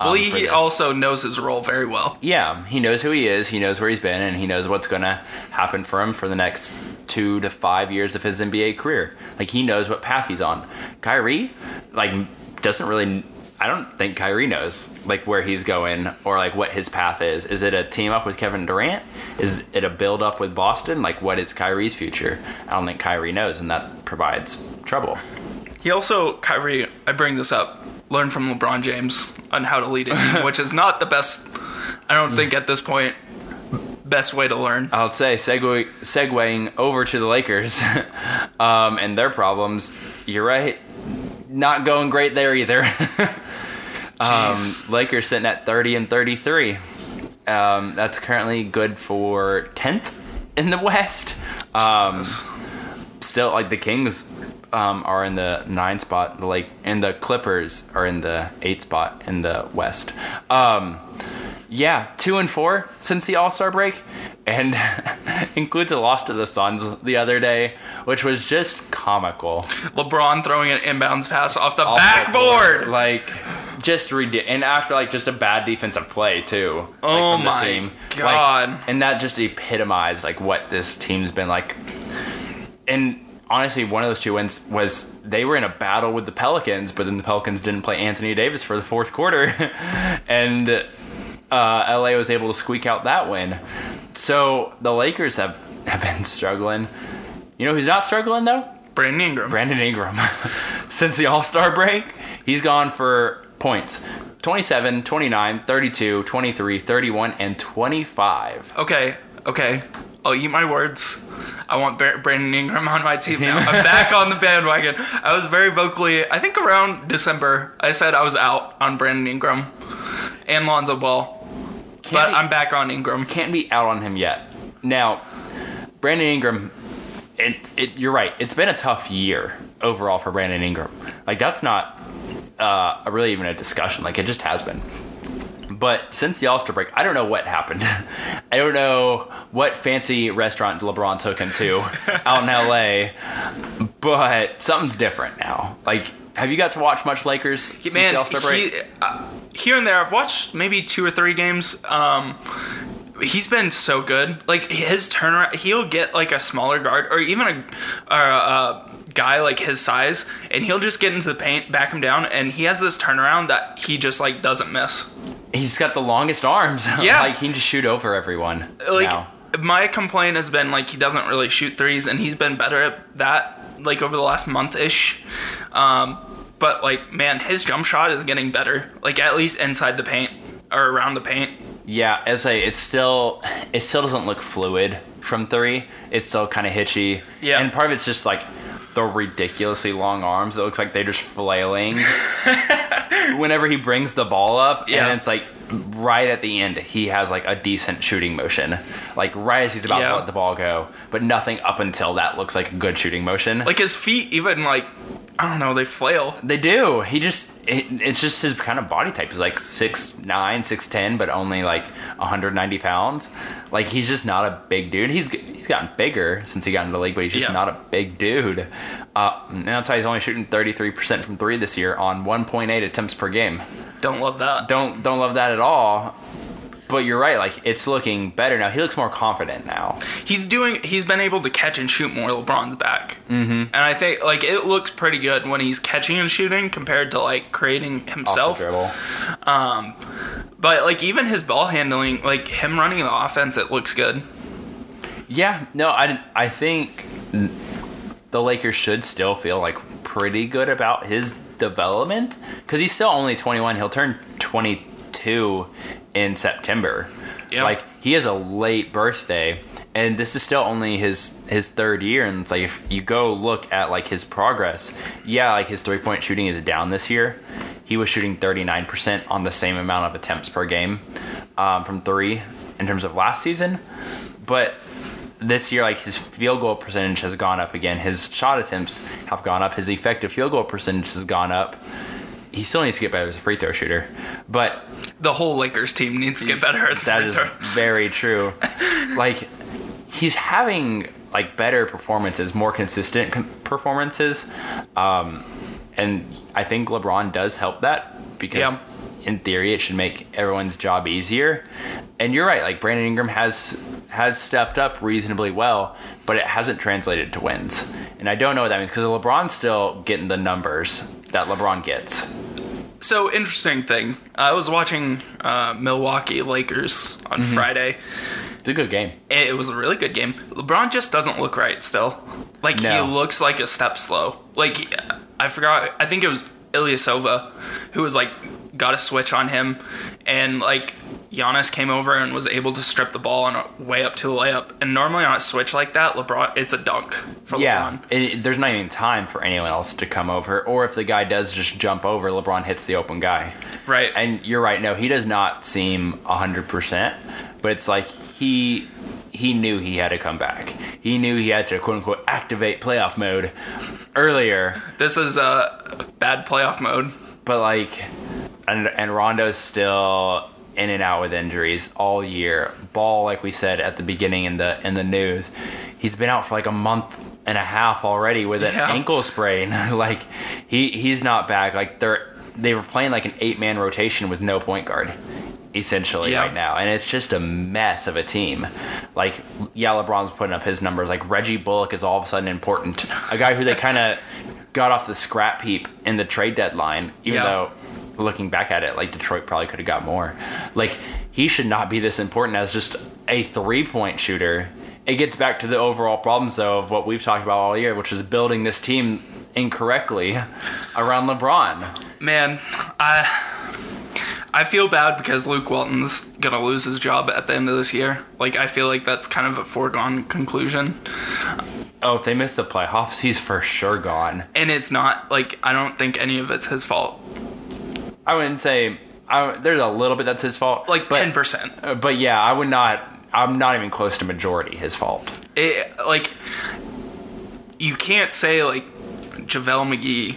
Well, um, he for also knows his role very well. Yeah, he knows who he is. He knows where he's been, and he knows what's going to happen for him for the next two to five years of his NBA career. Like he knows what path he's on. Kyrie, like, doesn't really. I don't think Kyrie knows like where he's going or like what his path is. Is it a team up with Kevin Durant? Is it a build up with Boston? Like, what is Kyrie's future? I don't think Kyrie knows, and that provides trouble. He also, Kyrie, I bring this up, learned from LeBron James on how to lead a team, which is not the best, I don't think at this point, best way to learn. I'll say segue, segueing over to the Lakers um, and their problems. You're right, not going great there either. um. Lakers sitting at 30 and 33. Um, that's currently good for 10th in the West. Um, still, like the Kings um, are in the nine spot, the Lake, and the Clippers are in the eight spot in the West. Um, yeah, two and four since the All Star break, and includes a loss to the Suns the other day, which was just comical. LeBron throwing an inbounds pass off the Off backboard. like just ridiculous, and after like just a bad defensive play too. like, Oh from the my team. Like, God. and that just epitomized like what this team's been like. And honestly, one of those two wins was they were in a battle with the Pelicans, but then the Pelicans didn't play Anthony Davis for the fourth quarter, and uh, LA was able to squeak out that win. So the Lakers have have been struggling. You know who's not struggling though? Brandon Ingram. Brandon Ingram. Since the All Star break, he's gone for points 27, 29, 32, 23, 31, and 25. okay, okay. I'll eat my words. I want Brandon Ingram on my team now. I'm back on the bandwagon. I was very vocally, I think around December, I said I was out on Brandon Ingram and Lonzo Ball. But be- I'm back on Ingram. Can't be out on him yet. Now, Brandon Ingram, it, it, you're right. It's been a tough year overall for Brandon Ingram. Like, that's not uh, really even a discussion. Like, it just has been. But since the All Star break, I don't know what happened. I don't know what fancy restaurant LeBron took him to out in LA, but something's different now. Like, have you got to watch much Lakers since Man, the All Star break? he, uh, here and there, I've watched maybe two or three games. Um, he's been so good. Like his turnaround, he'll get like a smaller guard or even a, or a, a guy like his size, and he'll just get into the paint, back him down, and he has this turnaround that he just like doesn't miss. He's got the longest arms. Yeah. like he can just shoot over everyone. Like now. my complaint has been like he doesn't really shoot threes, and he's been better at that like over the last month ish. Um, but like man, his jump shot is getting better. Like at least inside the paint or around the paint. Yeah, as I, it's still it still doesn't look fluid from three. It's still kind of hitchy. Yeah. and part of it's just like the ridiculously long arms. It looks like they're just flailing whenever he brings the ball up, Yeah. and it's like right at the end he has like a decent shooting motion, like right as he's about Yeah. to let the ball go, but nothing up until that looks like a good shooting motion. Like his feet, even like I don't know, they flail. They do. He just it, it's just his kind of body type. He's like six nine, six ten, but only like 190 pounds. Like he's just not a big dude. He's he's gotten bigger since he got into the league, but he's just Yeah. not a big dude. Uh, and that's why he's only shooting 33% from three this year on 1.8 attempts per game. Don't love that. Don't don't love that at all. But you're right, like it's looking better now. He looks more confident now. He's doing. He's been able to catch and shoot more. LeBron's back, mm-hmm. and I think like it looks pretty good when he's catching and shooting compared to like creating himself. Um, but like even his ball handling, like him running the offense, it looks good. Yeah, no, I, I think the Lakers should still feel like pretty good about his development because he's still only 21. He'll turn 22 in September. Yeah. Like he has a late birthday, and this is still only his his third year. And it's like if you go look at like his progress, yeah, like his three point shooting is down this year. He was shooting 39 percent on the same amount of attempts per game um, from three in terms of last season, but this year, like his field goal percentage has gone up again. His shot attempts have gone up. His effective field goal percentage has gone up. He still needs to get better as a free throw shooter, but The whole Lakers team needs to get better as a that is very true. like he's having like better performances, more consistent performances, um, and I think LeBron does help that because. Yeah. In theory, it should make everyone's job easier. And you're right, like Brandon Ingram has has stepped up reasonably well, but it hasn't translated to wins. And I don't know what that means because LeBron's still getting the numbers that LeBron gets. So interesting thing. I was watching uh, Milwaukee Lakers on Mm-hmm. Friday. It's a good game. It was a really good game. LeBron just doesn't look right still. Like No. he looks like a step slow. Like I forgot. I think it was Ilyasova who was like got a switch on him, and like Giannis came over and was able to strip the ball on a way up to a layup. And normally on a switch like that, LeBron it's a dunk for Yeah, LeBron. it, there's not even time for anyone else to come over. Or if the guy does just jump over, LeBron hits the open guy. Right. And you're right. No, he does not seem hundred percent. But it's like he he knew he had to come back. He knew he had to quote unquote activate playoff mode earlier. this is a bad playoff mode. But like, and and Rondo's still in and out with injuries all year. Ball, like we said at the beginning in the in the news, he's been out for like a month and a half already with an Yeah. ankle sprain. like he he's not back. Like they're they were playing like an eight man rotation with no point guard. Essentially, Yeah. right now, and it's just a mess of a team. Like, yeah, LeBron's putting up his numbers. Like Reggie Bullock is all of a sudden important. A guy who they kind of got off the scrap heap in the trade deadline, even Yeah. though looking back at it, like Detroit probably could have got more. Like he should not be this important as just a three point shooter. It gets back to the overall problems though of what we've talked about all year, which is building this team incorrectly around LeBron. Man, I I feel bad because Luke Walton's gonna lose his job at the end of this year. Like I feel like that's kind of a foregone conclusion. Oh, if they miss the playoffs, he's for sure gone. And it's not like I don't think any of it's his fault. I wouldn't say I, there's a little bit that's his fault, Like ten percent. uh, But yeah, I would not. I'm not even close to majority his fault. It like you can't say like JaVale McGee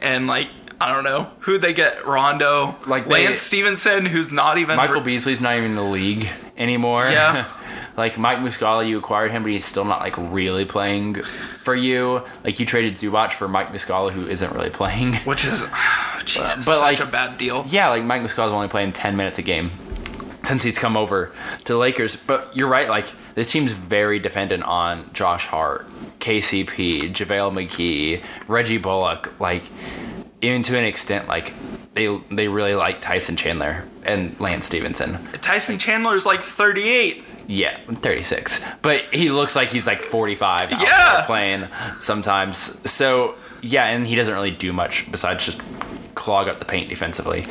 and like I don't know who they get Rondo Like they- Lance Stephenson who's not even Michael Beasley's not even in the league anymore. Yeah. like Mike Muscala, you acquired him, but he's still not like really playing for you. Like you traded Zubac for Mike Muscala, who isn't really playing. which is ah, Jesus, but, such like- a bad deal. Yeah, like Mike Muscala's only playing ten minutes a game since he's come over to the Lakers. But you're right, like this team's very dependent on Josh Hart, KCP, JaVale McGee, Reggie Bullock, like even to an extent, like they they really like Tyson Chandler and Lance Stephenson. Tyson Chandler is like 38. Yeah, 36. But he looks like he's like 45 Yeah. playing sometimes. So, yeah, and he doesn't really do much besides just clog up the paint defensively.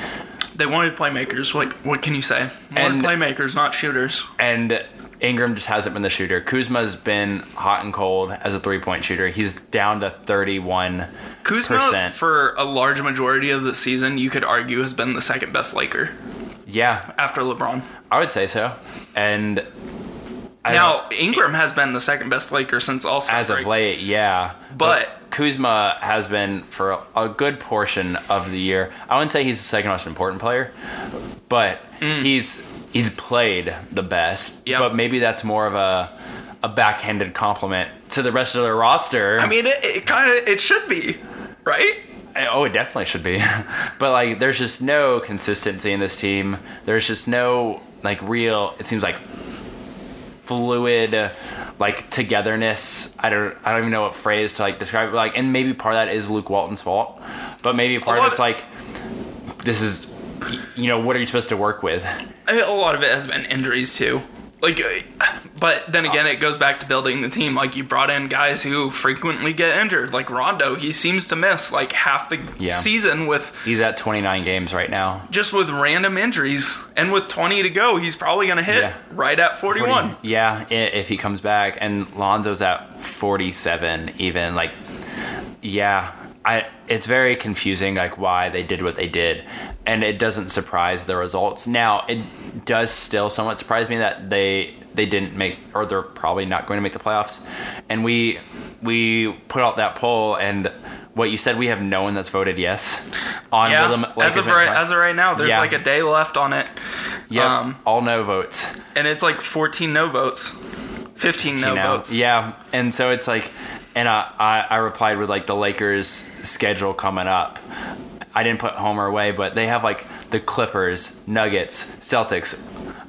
They wanted playmakers. What what can you say? Wanted And- playmakers, not shooters. And Ingram just hasn't been the shooter. Kuzma's been hot and cold as a three point shooter. He's down to 31. Kuzma, for a large majority of the season, you could argue has been the second best Laker Yeah, after LeBron. I would say so. And I Now Ingram has been the second best Laker since All as of late, yeah. But- Kuzma has been for a good portion of the year. I wouldn't say he's the second most important player, but mm. he's he's played the best. Yeah. But maybe that's more of a a backhanded compliment to the rest of their roster. I mean, it, it kind of it should be, right? Eh, oh, it definitely should be. but like there's just no consistency in this team. There's just no like real it seems like fluid like togetherness. I don't I don't even know what phrase to like describe it like and maybe part of that is Luke Walton's fault. But maybe part of it's like this is you know, what are you supposed to work with? I mean, a lot of it has been injuries too. Like, but then again, it goes back to building the team. Like, you brought in guys who frequently get injured. Like Rondo, he seems to miss like half the Yeah. season with He's at 29 games right now. just with random injuries. And with 20 to go, he's probably going to hit Yeah. right at 41. Yeah, if he comes back, and Lonzo's at forty-seven, even like, yeah, I. It's very confusing, like why they did what they did, and it doesn't surprise the results. Now, it does still somewhat surprise me that they they didn't make, or they're probably not going to make the playoffs. And we we put out that poll, and what you said, we have no one that's voted yes on Yeah, the as of right, as of right now, there's Yeah. like a day left on it, Yeah, um, all no votes. and it's like 14 no votes, 15 no votes. Yeah, and so it's like, and I, I I replied with like the Lakers schedule coming up. I didn't put Homer away, but they have like the Clippers, Nuggets, Celtics.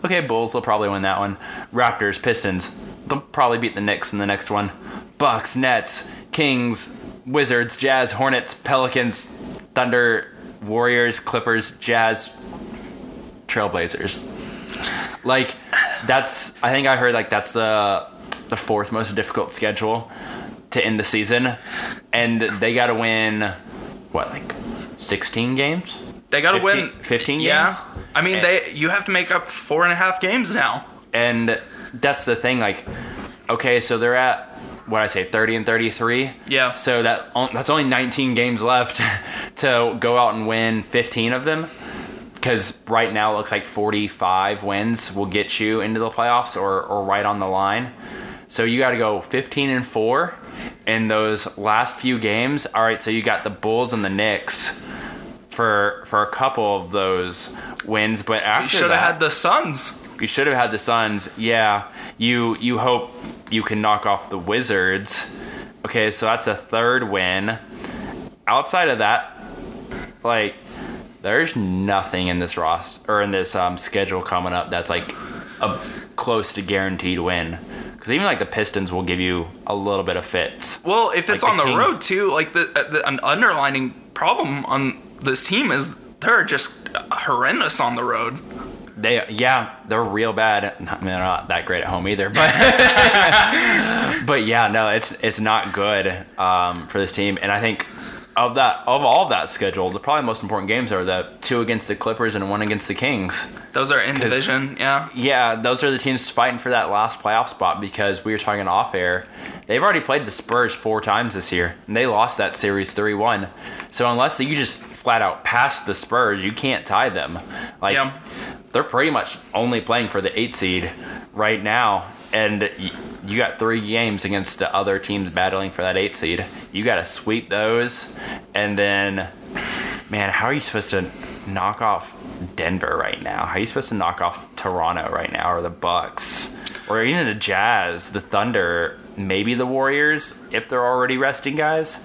Okay, Bulls, they'll probably win that one. Raptors, Pistons, they'll probably beat the Knicks in the next one. Bucks, Nets, Kings, Wizards, Jazz, Hornets, Pelicans, Thunder, Warriors, Clippers, Jazz, Trailblazers. Like that's I think I heard like that's the the fourth most difficult schedule to end the season, and they got to win what like sixteen games. They got to win 15 Yeah, games? I mean, And- they you have to make up four and a half games now. And that's the thing. Like, okay, so they're at what I say, thirty and thirty-three. Yeah. So that that's only nineteen games left to go out and win fifteen of them. Because right now it looks like forty-five wins will get you into the playoffs, or or right on the line. So you got to go fifteen and four in those last few games. All right, so you got the Bulls and the Knicks for for a couple of those wins, but after You should have had the Suns. you should have had the Suns. Yeah, you you hope you can knock off the Wizards. Okay, so that's a third win. Outside of that, like there's nothing in this Ross or in this um, schedule coming up that's like a close to guaranteed win. Because even like the Pistons will give you a little bit of fits. Well, if it's Like on the the road too, like the, uh, the an underlining problem on this team is they're just horrendous on the road. They yeah, they're real bad. I mean, they're not that great at home either, but but yeah, no, it's it's not good um, for this team. And I think of that of all that schedule, the probably most important games are the two against the Clippers and one against the Kings. Those are in division, yeah. Yeah, those are the teams fighting for that last playoff spot because we were talking off air. They've already played the Spurs four times this year, and they lost that series 3 1. So, unless you just flat out pass the Spurs, you can't tie them. Like, Yeah. they're pretty much only playing for the eight seed right now. And y- you got three games against the other teams battling for that eight seed. You got to sweep those. And then, man, how are you supposed to knock off Denver right now? How are you supposed to knock off Toronto right now, or the Bucks, or even the Jazz, the Thunder, maybe the Warriors if they're already resting guys?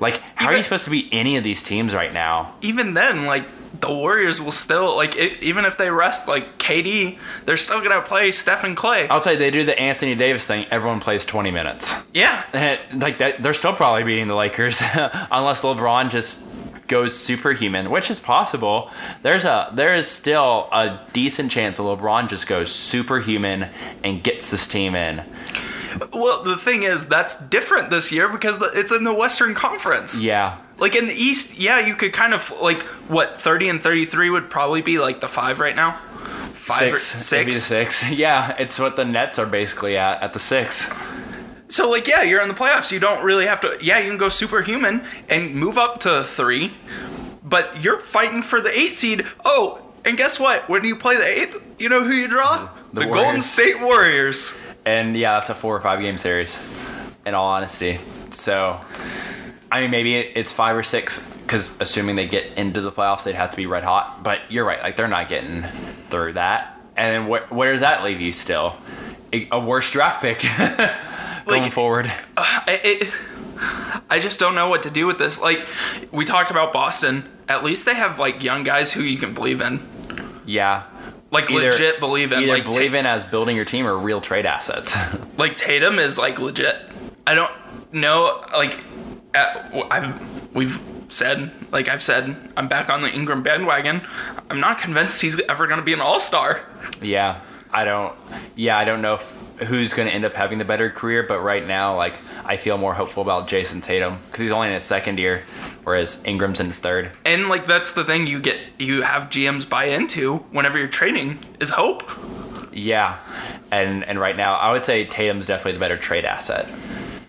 Like, how are you supposed to beat any of these teams right now? Even then, like the Warriors will still like it, even if they rest like KD, they're still gonna play Stephen Klay. I'll say they do the Anthony Davis thing. Everyone plays 20 minutes. yeah, eh, like that, they're still probably beating the Lakers unless LeBron just goes superhuman, which is possible. There's a there is still a decent chance that LeBron just goes superhuman and gets this team in. Well, the thing is, that's different this year because it's in the Western Conference. Yeah, Like in the East, yeah, you could kind of like what thirty and thirty-three would probably be like the five right now. Five six, It'd be the six. six. Yeah, it's what the Nets are basically at at the six. So like, yeah, you're in the playoffs. You don't really have to. Yeah, you can go superhuman and move up to three, but you're fighting for the eight seed. Oh, and guess what? When you play the eighth, you know who you draw? The The, Golden State Warriors. And yeah, that's a four or five game series. In all honesty, so I mean, maybe it, it's five or six because assuming they get into the playoffs, they'd have to be red hot. But you're right; like they're not getting through that. And then wh- where does that leave you still? a, a worse draft pick going Like- forward. Uh, I, it, I just don't know what to do with this. Like we talked about Boston. At least they have like young guys who you can believe in, Yeah. Like Either- legit believe in. Either Like believe in as building your team or real trade assets. like Tatum is like legit. I don't know. Like at, I've we've said like I've said I'm back on the Ingram bandwagon. I'm not convinced he's ever going to be an All Star. Yeah, I don't. Yeah, I don't know if, who's going to end up having the better career, but right now, like I feel more hopeful about Jayson Tatum because he's only in his second year, whereas Ingram's in his third. And like that's the thing you get you have GMs buy into whenever you're trading is hope. Yeah, and and right now, I would say Tatum's definitely the better trade asset.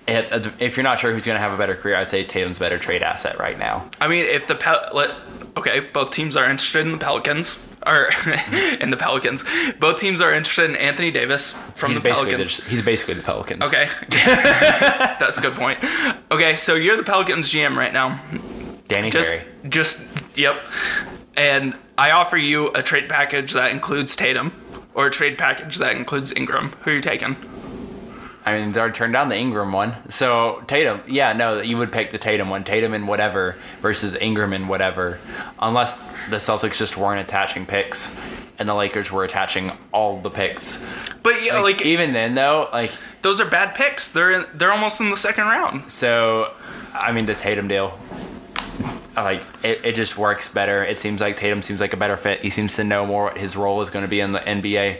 If if you're not sure who's going to have a better career, I'd say Tatum's a better trade asset right now. I mean, if the Pel- okay, both teams are interested in the Pelicans or in the Pelicans. Both teams are interested in Anthony Davis from He's the Pelicans. the, he's basically the Pelicans. Okay, that's a good point. Okay, so you're the Pelicans GM right now. Danny Just, just yep. And I offer you a trade package that includes Tatum, or a trade package that includes Ingram. Who are you taking? I mean, they already turned down the Ingram one. So Tatum, yeah, no, you would pick the Tatum one, Tatum and whatever versus Ingram and whatever, unless the Celtics just weren't attaching picks and the Lakers were attaching all the picks. But yeah, Like, like, even then, though, like those are bad picks. They're in, they're almost in the second round. so, I mean, the Tatum deal. Like it, it just works better. It seems like Tatum seems like a better fit. He seems to know more what his role is going to be in the NBA,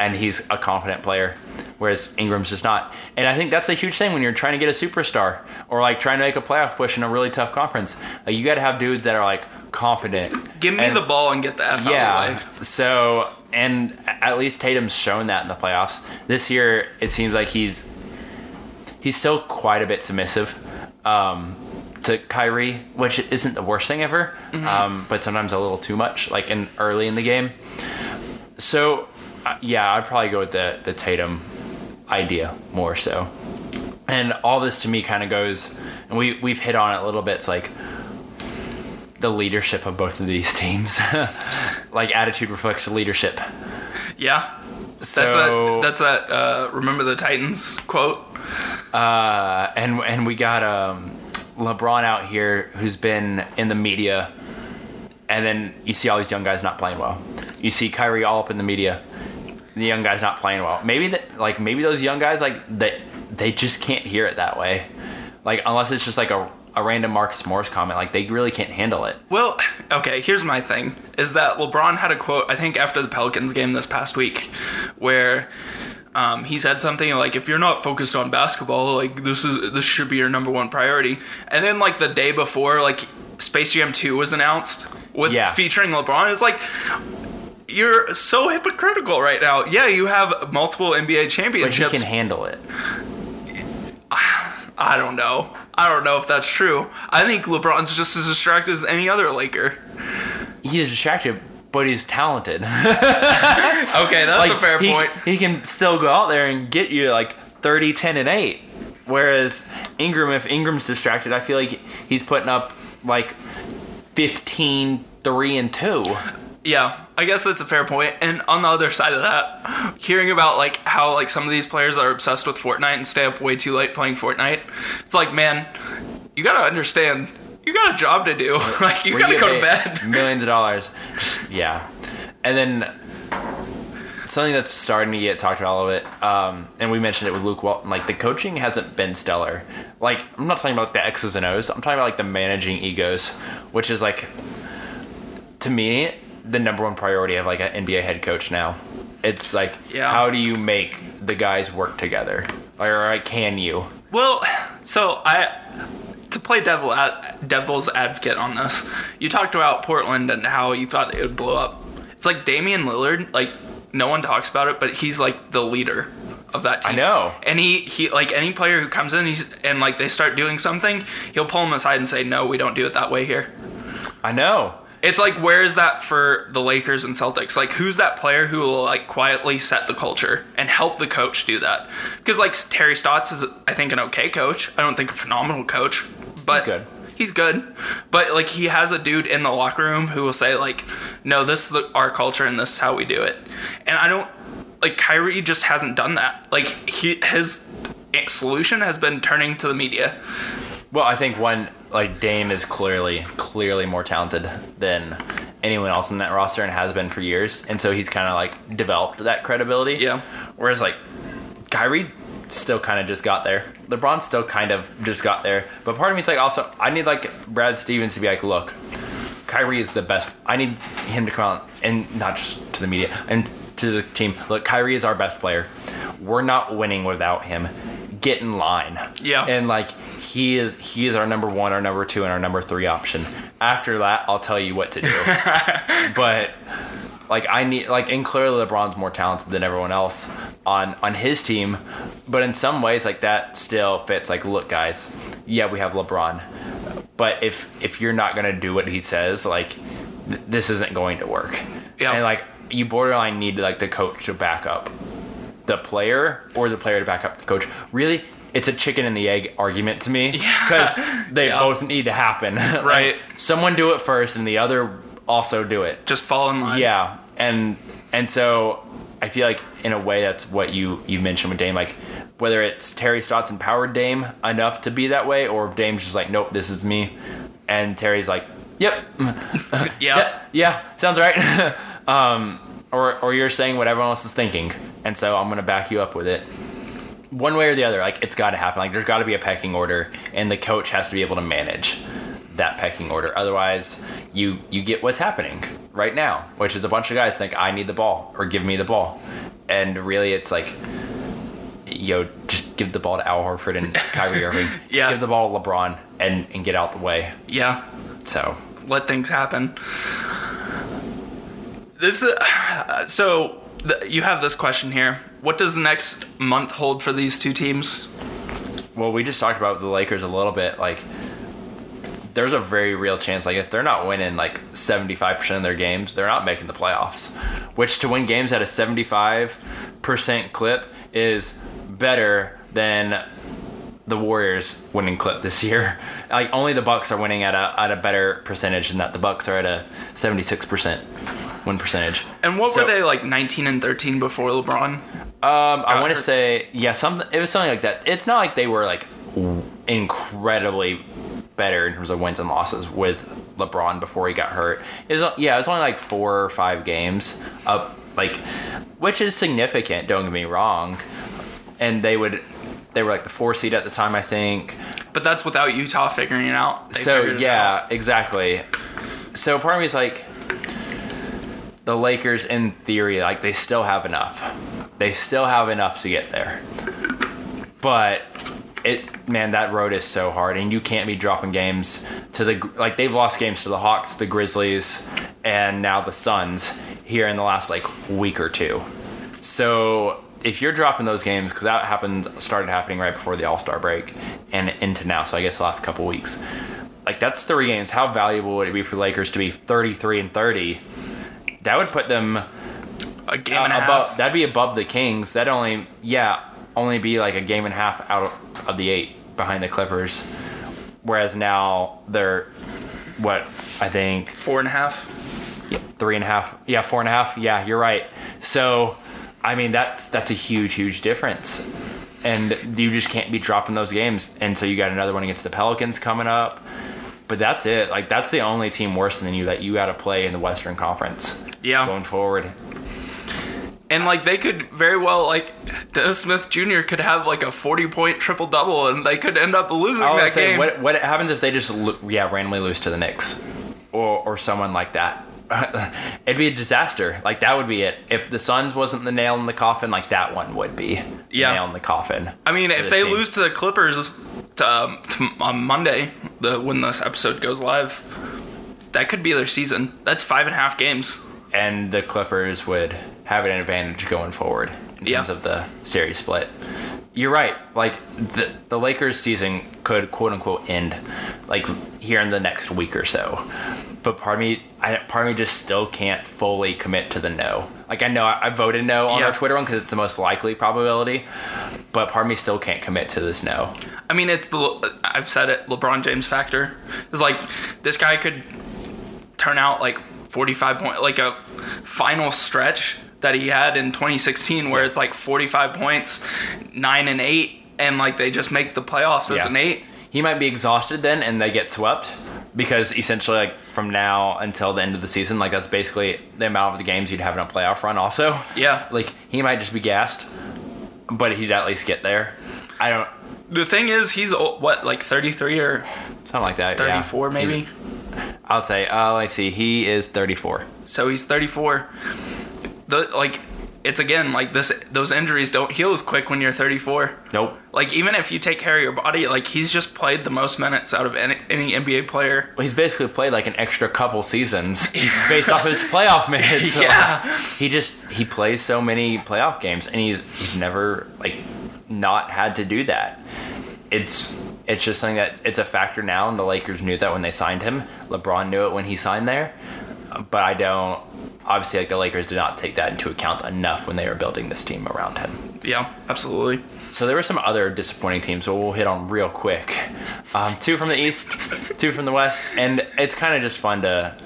and he's a confident player. Whereas Ingram's just not. And I think that's a huge thing when you're trying to get a superstar or like trying to make a playoff push in a really tough conference. Like you got to have dudes that are like confident. Give me And- the ball and get the F out of the way. yeah. So, and at least Tatum's shown that in the playoffs. This year, it seems like he's he's still quite a bit submissive um, to Kyrie, which isn't the worst thing ever, um, but sometimes a little too much, like in early in the game. So, uh, yeah, I'd probably go with the the Tatum idea more so. And all this to me kind of goes, and we we've hit on it a little bit. It's like the leadership of both of these teams. like attitude reflects leadership. Yeah. That's So a that's a uh, remember the Titans quote. uh, and and we got um, LeBron out here who's been in the media, and then you see all these young guys not playing well. You see Kyrie all up in the media, the young guys not playing well. Maybe that like maybe those young guys like they they just can't hear it that way. Like unless it's just like a a random Marcus Morris comment, like they really can't handle it. Well, okay, here's my thing is that LeBron had a quote I think after the Pelicans game this past week where um, he said something like if you're not focused on basketball, like this is this should be your number one priority. And then like the day before like Space Jam 2 was announced with Yeah. featuring LeBron, it's like you're so hypocritical right now. Yeah, you have multiple NBA But he can handle it. I don't know. I don't know if that's true. I think LeBron's just as distracted as any other Laker. He's distracted, but he's talented. Okay, that's a fair he, point. He can still go out there and get you like 30, 10, and 8. Whereas Ingram, if Ingram's distracted, I feel like he's putting up like 15, 3, and 2. Yeah, I guess that's a fair point. And on the other side of that, hearing about like how like some of these players are obsessed with Fortnite and stay up way too late playing Fortnite, it's like, man, you gotta understand, you got a job to do. like you Where gotta get go to bed. Millions of dollars. Yeah. And then something that's starting to get talked about a little bit, um, and we mentioned it with Luke Walton, like the coaching hasn't been stellar. Like, I'm not talking about the X's and O's, I'm talking about like the managing egos, which is like, to me, the number one priority of like an NBA head coach now. It's like, Yeah. how do you make the guys work together? Or like, can you? Well, so I to play devil ad, devil's advocate on this. You talked about Portland and how you thought it would blow up. It's like Damian Lillard, like no one talks about it, but he's like the leader of that team. I know. And he, he like any player who comes in he's, and like they start doing something, he'll pull them aside and say, "No, we don't do it that way here." I know. It's like where is that for the Lakers and Celtics? Like who's that player who will like quietly set the culture and help the coach do that? Because like Terry Stotts is I think an okay coach. I don't think a phenomenal coach, but He's good. He's good. But like he has a dude in the locker room who will say like, "No, this is the, our culture and this is how we do it." And I don't like Kyrie just hasn't done that. Like he his solution has been turning to the media. Well, I think one like Dame is clearly clearly more talented than anyone else in that roster and has been for years, and so he's kind of like developed that credibility. Yeah. Whereas like Kyrie still kind of just got there. LeBron still kind of just got there. But part of me is like also I need like Brad Stevens to be like, look, Kyrie is the best. I need him to come out and not just to the media and to the team. Look, Kyrie is our best player. We're not winning without him. Get in line. Yeah. And like he is he is our number one, our number two, and our number three option. After that, I'll tell you what to do. but like I need like and clearly LeBron's more talented than everyone else on on his team, but in some ways like that still fits. Like, look, guys, yeah, we have LeBron, but if if you're not gonna do what he says, like th- this isn't going to work. Yeah. and like you borderline need like the coach to back up the player or the player to back up the coach. Really, it's a chicken and the egg argument to me because they Yeah. both need to happen. Like, Right. someone do it first, and the other also do it. Just fall in line. Yeah, and and so I feel like in a way that's what you you mentioned with Dame, like whether it's Terry Stotts empowered Dame enough to be that way, or Dame's just like, nope, this is me, and Terry's like, yep, Yeah. yeah, yeah, sounds right. um, or or you're saying what everyone else is thinking, and so I'm gonna back you up with it. One way or the other, like it's got to happen. Like there's got to be a pecking order, and the coach has to be able to manage that pecking order. Otherwise, you you get what's happening right now, which is a bunch of guys think I need the ball or give me the ball, and really it's like. Yo, just give the ball to Al Horford and Kyrie Irving. Just Yeah. give the ball to LeBron and, and get out the way. Yeah. So, let things happen. This is so th- you have this question here. What does the next month hold for these two teams? well, we just talked about the Lakers a little bit. Like, there's a very real chance. Like, if they're not winning like 75% of their games, they're not making the playoffs. Which to win games at a 75% clip is better than the Warriors winning clip this year. Like, only the Bucks are winning at a at a better percentage than that. The Bucks are at a 76% win percentage. And what So- were they like 19 and 13 before LeBron? Um, I want to say yeah, something. It was something like that. It's not like they were like incredibly better in terms of wins and losses with LeBron before he got hurt. It was yeah, it was only like four or five games up, like which is significant. Don't get me wrong. And they would, they were like the four seed at the time, I think. But that's without Utah figuring it out. They so it yeah, out. exactly. So part of me is like, the Lakers, in theory, like they still have enough. They still have enough to get there. But it, man, that road is so hard, and you can't be dropping games to the like they've lost games to the Hawks, the Grizzlies, and now the Suns here in the last like week or two. So if you're dropping those games, because that happened, started happening right before the All Star break and into now, so I guess the last couple weeks. Like that's three games. How valuable would it be for Lakers to be 33 and 30? That would put them a game and a uh, half. above, that'd be above the Kings. That'd only, yeah, only be like a game and a half out of, of the eight behind the Clippers. Whereas now they're, what, I think four and a half, yeah, three and a half. Yeah, four and a half. Yeah, you're right. So, I mean, that's that's a huge, huge difference. And you just can't be dropping those games. And so you got another one against the Pelicans coming up. But that's it. Like that's the only team worse than you that you got to play in the Western Conference Yeah. going forward. And like they could very well like Dennis Smith Jr. could have like a 40 point triple double and they could end up losing I that game. what what happens if they just yeah randomly lose to the Knicks or or someone like that? It'd be a disaster. Like that would be it. If the Suns wasn't the nail in the coffin, like that one would be Yeah. nail in the coffin. I mean, if they team. lose to the Clippers to, um, to, on Monday, the when this episode goes live, that could be their season. That's five and a half games. and the Clippers would have an advantage going forward in Yeah. terms of the series split. You're right. Like the the Lakers season could quote unquote end like here in the next week or so. But part of me, I, part of me just still can't fully commit to the no. Like I know I, I voted no on Yeah. our Twitter one because it's the most likely probability, but part of me still can't commit to this no. I mean, it's the I've said it. LeBron James factor is like this guy could turn out like 45 point, like a final stretch that he had in 2016, where it's like 45 points, nine and eight, and like they just make the playoffs as Yeah. an eight. He might be exhausted then, and they get swept because essentially, like from now until the end of the season, like that's basically the amount of the games you'd have in a playoff run. Also, Yeah. like he might just be gassed, but he'd at least get there. I don't, The thing is, he's what like 33 or something like that. yeah. 34 maybe. I'll say. Uh, let's see. He is 34. So he's 34. The like, it's again like this. Those injuries don't heal as quick when you're 34. Nope. Like even if you take care of your body, like he's just played the most minutes out of any, any NBA player. Well, he's basically played like an extra couple seasons based off his playoff minutes. So, Yeah. he just he plays so many playoff games, and he's he's never like not had to do that. It's it's just something that it's a factor now, and the Lakers knew that when they signed him. LeBron knew it when he signed there, but I don't. Obviously, like the Lakers did not take that into account enough when they were building this team around him. Yeah, absolutely. So there were some other disappointing teams, so we'll hit on real quick. Um, two from the East, two from the West, and it's kind of just fun to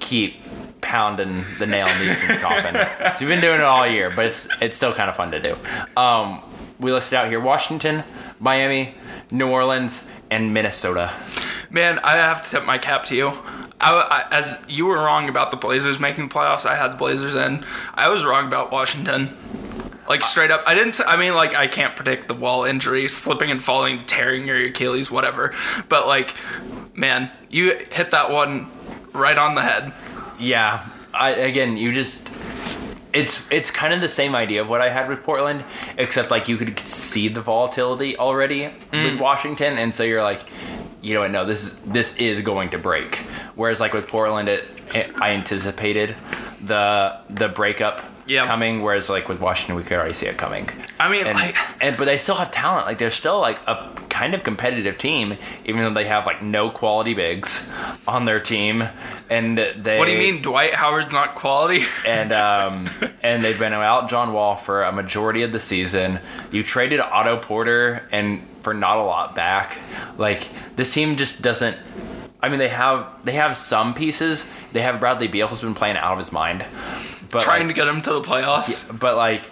keep pounding the nail in the Ethan's coffin. So we've been doing it all year, but it's it's still kind of fun to do. Um, we listed out here Washington, Miami, New Orleans, and Minnesota. Man, I have to tip my cap to you. I, I- as you were wrong about the Blazers making the playoffs, I had the Blazers in. I was wrong about Washington. Like straight up, I didn't. I mean, like I can't predict the wall injury, slipping and falling, tearing your Achilles, whatever. But like, man, you hit that one right on the head. Yeah, I again, you just it's it's kind of the same idea of what I had with Portland, except like you could see the volatility already mm. with Washington, and so you're like, you know what? No, this is this is going to break. Whereas like with Portland, it, it I anticipated the the breakup Yeah. coming, whereas like with Washington, we could already see it coming. I mean, And, like, and but they still have talent. Like they're still like a kind of competitive team, even though they have like no quality bigs on their team. And they what do you mean Dwight Howard's not quality? and um, and they've been out John Wall for a majority of the season. You traded Otto Porter and for not a lot back. Like this team just doesn't. I mean, they have they have some pieces. They have Bradley Beal who's been playing out of his mind, but Trying to get him to the playoffs. but like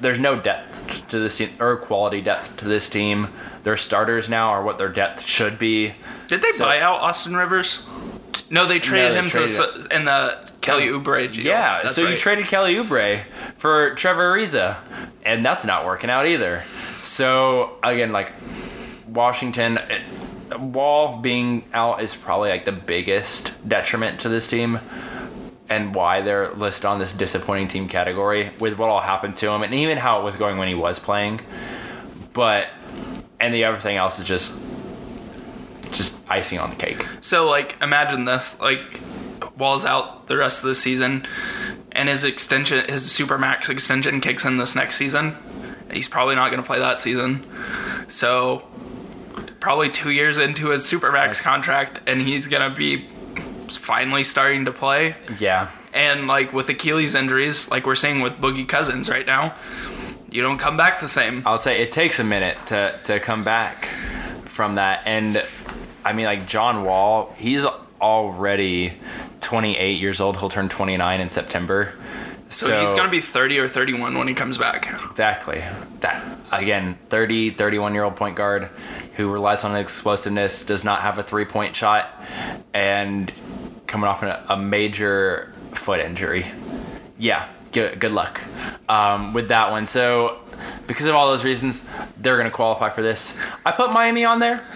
there's no depth to this team or quality depth to this team. Their starters now are what their depth should be. Did they So- buy out Austin Rivers? No, they traded they him traded to the, in the Kelly Oubre deal. Yeah, That's so you traded Kelly Oubre for Trevor Ariza, and that's not working out either. So again, like Washington, it, Wall being out is probably like the biggest detriment to this team, and why they're listed on this disappointing team category with what all happened to him, and even how it was going when he was playing. But and the other thing else is just just icing on the cake. So like imagine this, like Wall's out the rest of the season and his extension his supermax extension kicks in this next season. He's probably not going to play that season. So probably 2 years into his supermax That's- contract and he's going to be finally starting to play Yeah, and like with Achilles injuries like we're seeing with Boogie Cousins right now, you don't come back the same. I'll say it takes a minute to to come back from that, and I mean like John Wall, he's already 28 years old. He'll turn 29 in September. So, he's going to be 30 or 31 when he comes back. exactly that again. 30, 31 year old point guard who relies on explosiveness, does not have a three point shot, and coming off a, a major foot injury. Yeah, good, good luck um, with that one. So, because of all those reasons, they're going to qualify for this. I put Miami on there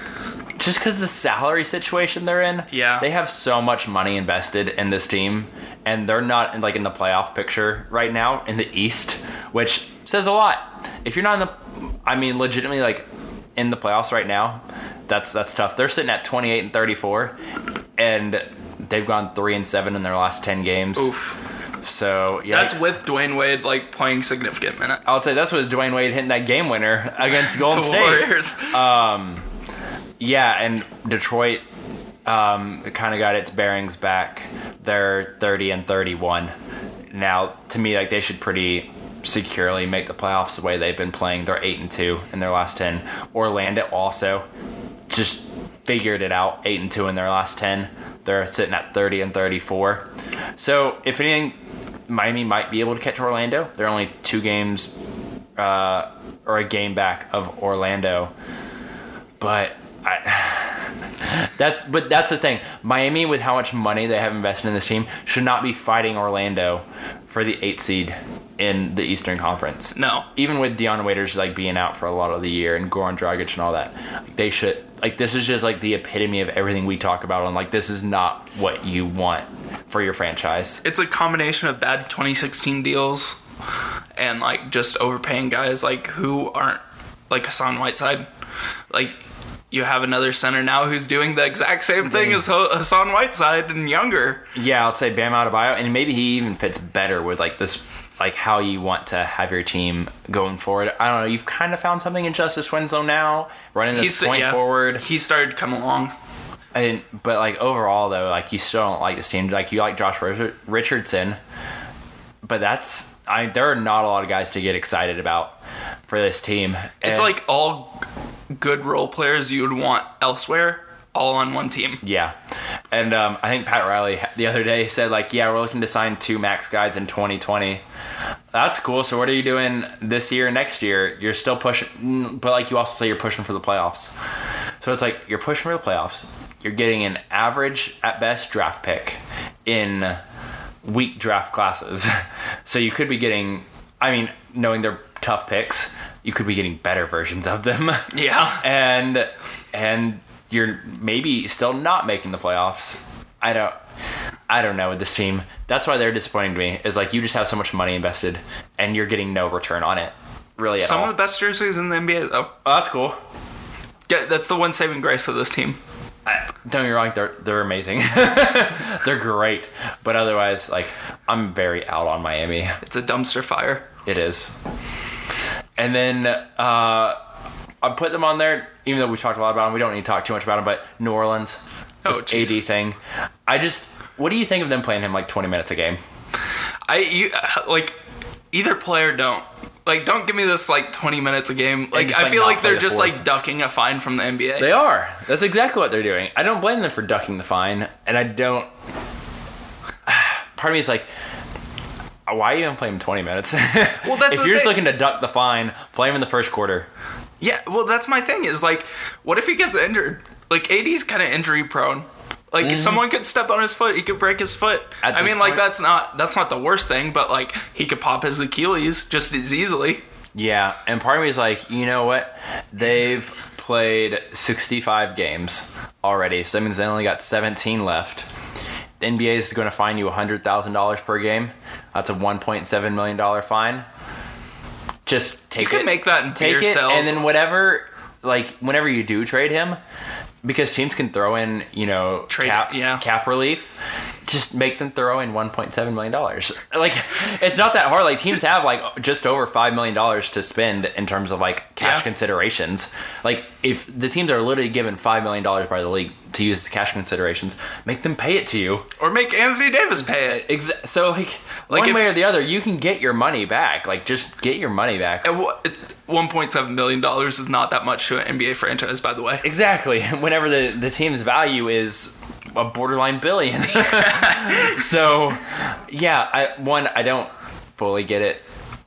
just because the salary situation they're in. Yeah. they have so much money invested in this team, and they're not in, like in the playoff picture right now in the East, which says a lot. If you're not in the, I mean, legitimately like in the playoffs right now, that's that's tough. They're sitting at 28 and 34, and they've gone three and seven in their last 10 games. Oof. So yeah, That's with Dwyane Wade like playing significant minutes. I'll say that's what Dwyane Wade hitting that game winner against Golden State. Warriors. Um, Yeah, and Detroit um, kind of got its bearings back. They're 30 and 31. Now, to me, like they should pretty securely make the playoffs the way they've been playing. They're 8 and 2 in their last 10. Orlando also just figured it out, 8 and 2 in their last 10. They're sitting at 30 and 34. So, if anything, Miami might be able to catch Orlando. They're only two games uh, or a game back of Orlando, but I, that's but that's the thing. Miami, with how much money they have invested in this team, should not be fighting Orlando for the eight seed in the Eastern Conference. No. even with Dion Waiters like being out for a lot of the year and Goran Dragic and all that, like, they should like this is just like the epitome of everything we talk about. And like this is not what you want for your franchise. It's a combination of bad 2016 deals and like just overpaying guys like who aren't like Hassan Whiteside. Like you have another center now who's doing the exact same thing as Hassan Whiteside and younger. Yeah, I'll say Bam Adebayo, and maybe he even fits better with like this, like how you want to have your team going forward. I don't know. You've kind of found something in Justice Winslow now, running this point yeah, forward. He started coming along. And but like overall though, like you still don't like this team. Like you like Josh Richardson, but that's I. There are not a lot of guys to get excited about for this team. It's And- like all good role players you would want elsewhere, all on one team. Yeah, and um, I think Pat Riley the other day said like, yeah, we're looking to sign two max guys in 2020. That's cool. So what are you doing this year, next year? You're still pushing, but like you also say you're pushing for the playoffs. So it's like you're pushing for the playoffs. You're getting an average at best draft pick in weak draft classes. So you could be getting, I mean, knowing they're tough picks, you could be getting better versions of them. Yeah. and and you're maybe still not making the playoffs. I don't I don't know with this team. That's why they're disappointing to me. Is like you just have so much money invested and you're getting no return on it. Really at Some all. of the best jerseys in the NBA. though. oh, that's cool. Yeah, that's the one saving grace of this team. I, don't get me wrong, they're they're amazing. they're great. But otherwise, like I'm very out on Miami. It's a dumpster fire. It is. And then uh, I put them on there, even though we talked a lot about them. We don't need to talk too much about them, but New Orleans, Oh, this. AD thing. I just, what do you think of them playing him like 20 minutes a game? I you uh, like either play or don't. Like, don't give me this like 20 minutes a game. Like, just, I feel like they're the just fourth. like ducking a fine from the NBA. They are. That's exactly what they're doing. I don't blame them for ducking the fine, and I don't. Part of me is like, why even play him 20 minutes? Well, that's if you're just looking to duck the fine, play him in the first quarter. yeah, well, that's my thing. Is like, what if he gets injured? Like, AD's kind of injury prone. Like, someone could step on his foot, he could break his foot. Mm-hmm. At I mean, like that's not that's not the worst thing, but like he could pop his Achilles just as easily. Yeah, and part of me is like, you know what? They've played 65 games already, so that means they only got 17 left. The NBA is going to fine you $100,000 per game. That's a $1.7 million fine. Just take You it. make that take it, and then whatever, like, whenever you do trade him, because teams can throw in, you know, Trade- cap, yeah. cap relief. Just make them throw in 1.7 million dollars. Like, it's not that hard. Like, teams have like just over five million dollars to spend in terms of like cash Yeah. considerations. Like, if the teams are literally given five million dollars by the league to use as cash considerations, make them pay it to you. Or make Anthony Davis pay it. Exa- so, like, Like one if- way or the other, you can get your money back. Like, just get your money back. And 1.7 million dollars is not that much to an NBA franchise, by the way. Exactly. Whenever the, the team's value is a borderline billion. so, yeah, I one I don't fully get it.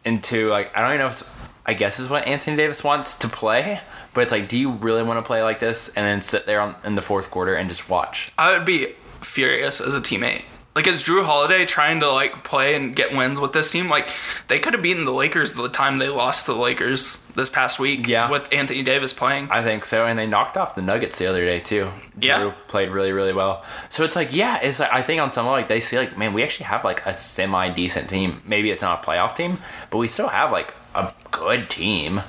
And two, like I don't even know if it's I guess is what Anthony Davis wants to play, but it's like, do you really want to play like this and then sit there on, in the fourth quarter and just watch? I would be furious as a teammate. Like, is Jrue Holiday trying to like play and get wins with this team? Like, they could have beaten the Lakers the time they lost to the Lakers this past week. Yeah. with Anthony Davis playing. I think so, and they knocked off the Nuggets the other day too. Yeah. Jrue played really, really well. So it's like, yeah, it's like I think on some like they see like, man, we actually have like a semi decent team. Maybe it's not a playoff team, but we still have like a good team.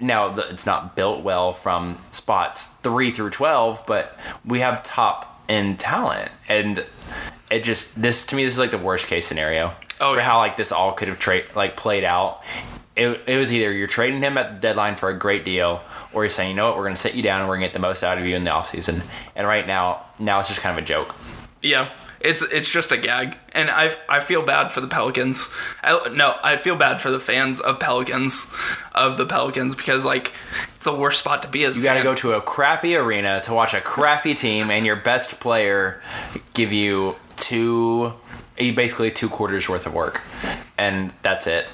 Now it's not built well from spots three through twelve, but we have top end talent, and it just this to me this is like the worst case scenario. Oh, for yeah. how like this all could have tra- like played out. It, it was either you're trading him at the deadline for a great deal, or you're saying, you know what, we're going to sit you down and we're going to get the most out of you in the offseason. And right now, now it's just kind of a joke. Yeah, it's it's just a gag, and I I feel bad for the Pelicans. I, no, I feel bad for the fans of Pelicans, of the Pelicans, because like it's a worse spot to be as. You got to go to a crappy arena to watch a crappy team and your best player give you two basically two quarters worth of work, and that's it.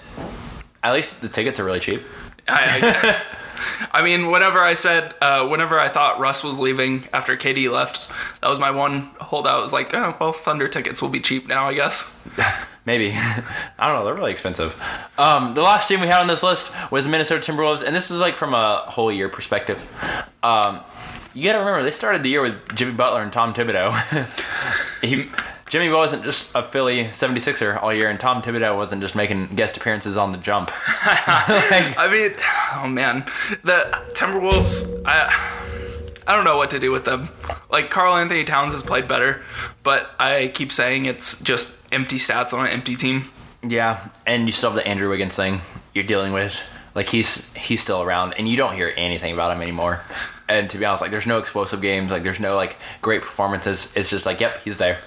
At least the tickets are really cheap. I, I, I mean, whenever I said, uh, whenever I thought Russ was leaving after KD left, that was my one holdout. Was like, oh well, Thunder tickets will be cheap now, I guess. Maybe. I don't know. They're really expensive. Um, the last team we had on this list was the Minnesota Timberwolves, and this is like from a whole year perspective. Um, you got to remember, they started the year with Jimmy Butler and Tom Thibodeau. he, Jimmy wasn't just a Philly 76er all year, and Tom Thibodeau wasn't just making guest appearances on the jump. I mean, oh man, the Timberwolves. I I don't know what to do with them. Like Karl-Anthony Towns has played better, but I keep saying it's just empty stats on an empty team. Yeah, and you still have the Andrew Wiggins thing you're dealing with. Like he's he's still around, and you don't hear anything about him anymore. And to be honest, like there's no explosive games, like there's no like great performances. It's just like, yep, he's there.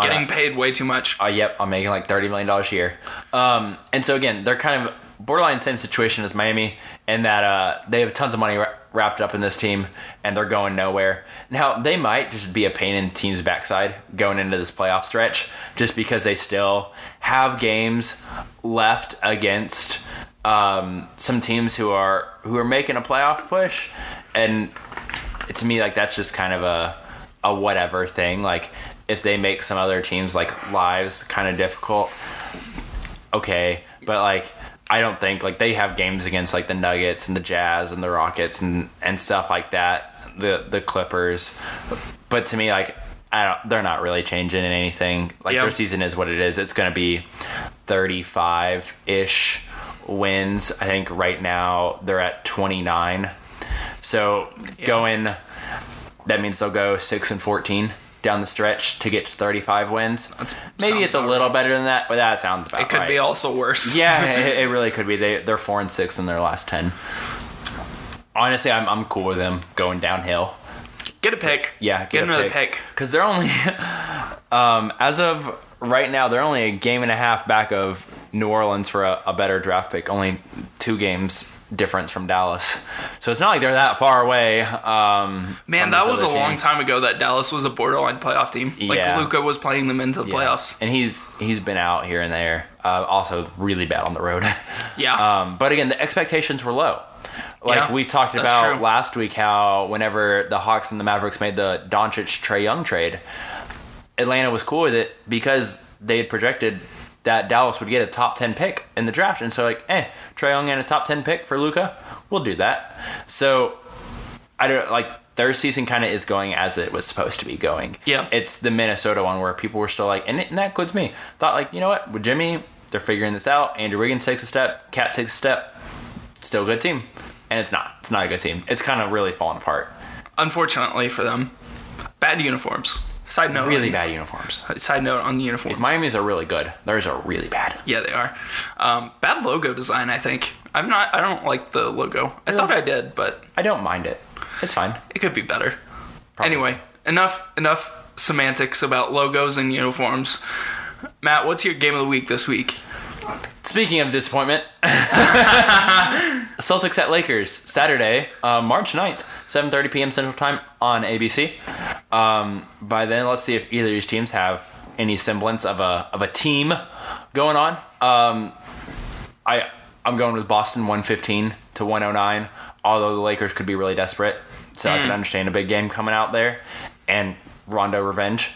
Getting Uh, paid way too much. uh, yep, I'm making like thirty million dollars a year. Um, and so again, they're kind of borderline same situation as Miami, in that uh, they have tons of money wra- wrapped up in this team, and they're going nowhere. Now they might just be a pain in the team's backside going into this playoff stretch, just because they still have games left against um, some teams who are who are making a playoff push, and to me like that's just kind of a a whatever thing like if they make some other teams like lives kind of difficult okay but like i don't think like they have games against like the nuggets and the jazz and the rockets and and stuff like that the the clippers but to me like I don't, they're not really changing in anything. Like Yeah. their season is what it is. It's going to be 35 ish wins. I think right now they're at 29. So going, that means they'll go 6 and 14 down the stretch to get to 35 wins. That's- Maybe it's a little better than that, but that sounds about It could right. be also worse. Yeah, it, it really could be. They they're four and six in their last ten. Honestly, I'm I'm cool with them going downhill. Get a pick. Yeah, Get, another pick. because they're only um, as of right now they're only a game and a half back of New Orleans for a, a better draft pick. Only two games difference from Dallas, so it's not like they're that far away. Um, Man, that was a other long time ago that Dallas was a borderline playoff team. Like Yeah. Luka was playing them into the Yeah. playoffs. and he's he's been out here and there. Uh, also, really bad on the road. Yeah. Um, but again, the expectations were low. Like Yeah, we talked about true. last week, how whenever the Hawks and the Mavericks made the Doncic Trae Young trade, Atlanta was cool with it because they had projected that Dallas would get a top ten pick in the draft, and so like, eh, Trae Young and a top ten pick for Luka, we'll do that. So I don't like their season kind of is going as it was supposed to be going. Yeah. it's the Minnesota one where people were still like, and, it, and that includes me. Thought like, you know what, with Jimmy, they're figuring this out. Andrew Wiggins takes a step, KAT takes a step, still a good team, and it's not. It's not a good team. It's kind of really falling apart. Unfortunately for them, bad uniforms. Side note. Really bad uniforms. Side note on the uniforms. Miami's are really good. Theirs are really bad. yeah, they are. Um, bad logo design. I think. I'm not. I don't like the logo. I thought I did, but I don't mind it. It's fine. it could be better. Probably. Anyway, enough. Enough semantics about logos and uniforms. Matt, what's your game of the week this week? Speaking of disappointment, Celtics at Lakers Saturday, uh, March 9th, 7:30 p.m. Central Time on ABC. Um, by then, let's see if either of these teams have any semblance of a of a team going on. Um, I I'm going with Boston 115 to 109. Although the Lakers could be really desperate, so I can understand a big game coming out there and Rondo revenge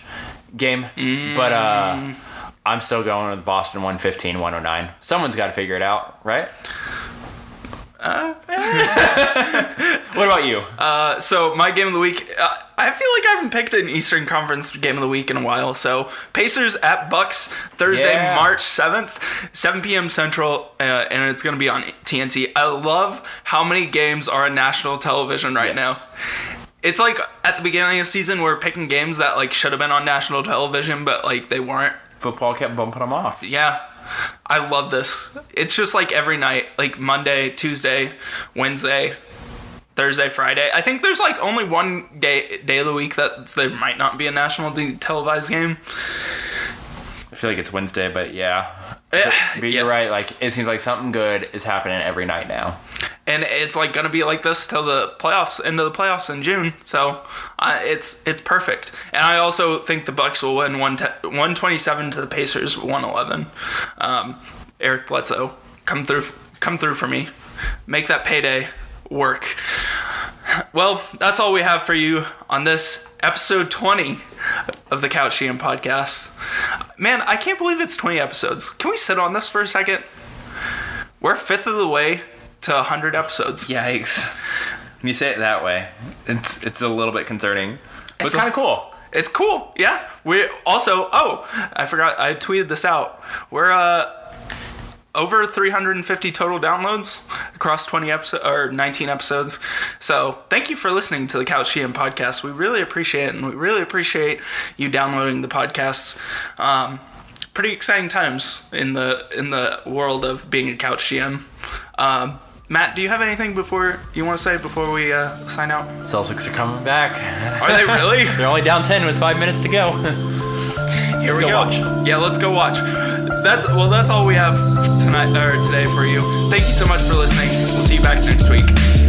game. But uh, I'm still going with Boston 115 109. Someone's got to figure it out, right? what about you? Uh, so my game of the week, uh, I feel like I haven't picked an Eastern Conference game of the week in a while. So Pacers at Bucks Thursday, Yeah. March seventh, seven p.m. Central, uh, and it's going to be on TNT. I love how many games are on national television right Yes. now. It's like at the beginning of the season, we're picking games that like should have been on national television, but like they weren't. Football kept bumping them off. Yeah. I love this. It's just like every night, like Monday, Tuesday, Wednesday, Thursday, Friday. I think there's like only one day day of the week that there might not be a national televised game. I feel like it's Wednesday, but yeah. Eh, But yeah. you're right. Like it seems like something good is happening every night now. and it's like going to be like this till the playoffs into the playoffs in June. So uh, it's it's perfect. And I also think the Bucks will win one one twenty seven to the Pacers one eleven. Um, Eric Bledsoe, come through come through for me, make that payday work. Well, that's all we have for you on this episode 20 of the Couch GM podcast. Man, I can't believe it's 20 episodes. Can we sit on this for a second? We're a fifth of the way to 100 episodes. Yikes! When you say it that way, it's it's a little bit concerning. But It's it's kind of cool. It's cool. Yeah. We also, oh, I forgot, I tweeted this out. We're, uh, over 350 total downloads across 20 episodes or 19 episodes. So thank you for listening to the Couch GM podcast. We really appreciate it, and we really appreciate you downloading the podcasts. Um, pretty exciting times in the in the world of being a Couch GM. Um, Matt, do you have anything before you want to say before we uh, sign out? Celtics are coming back. Are they really? They're only down ten with five minutes to go. Here Let's we go go. watch. Yeah, let's go watch. That's well. That's all we have tonight or today for you. Thank you so much for listening. We'll see you back next week.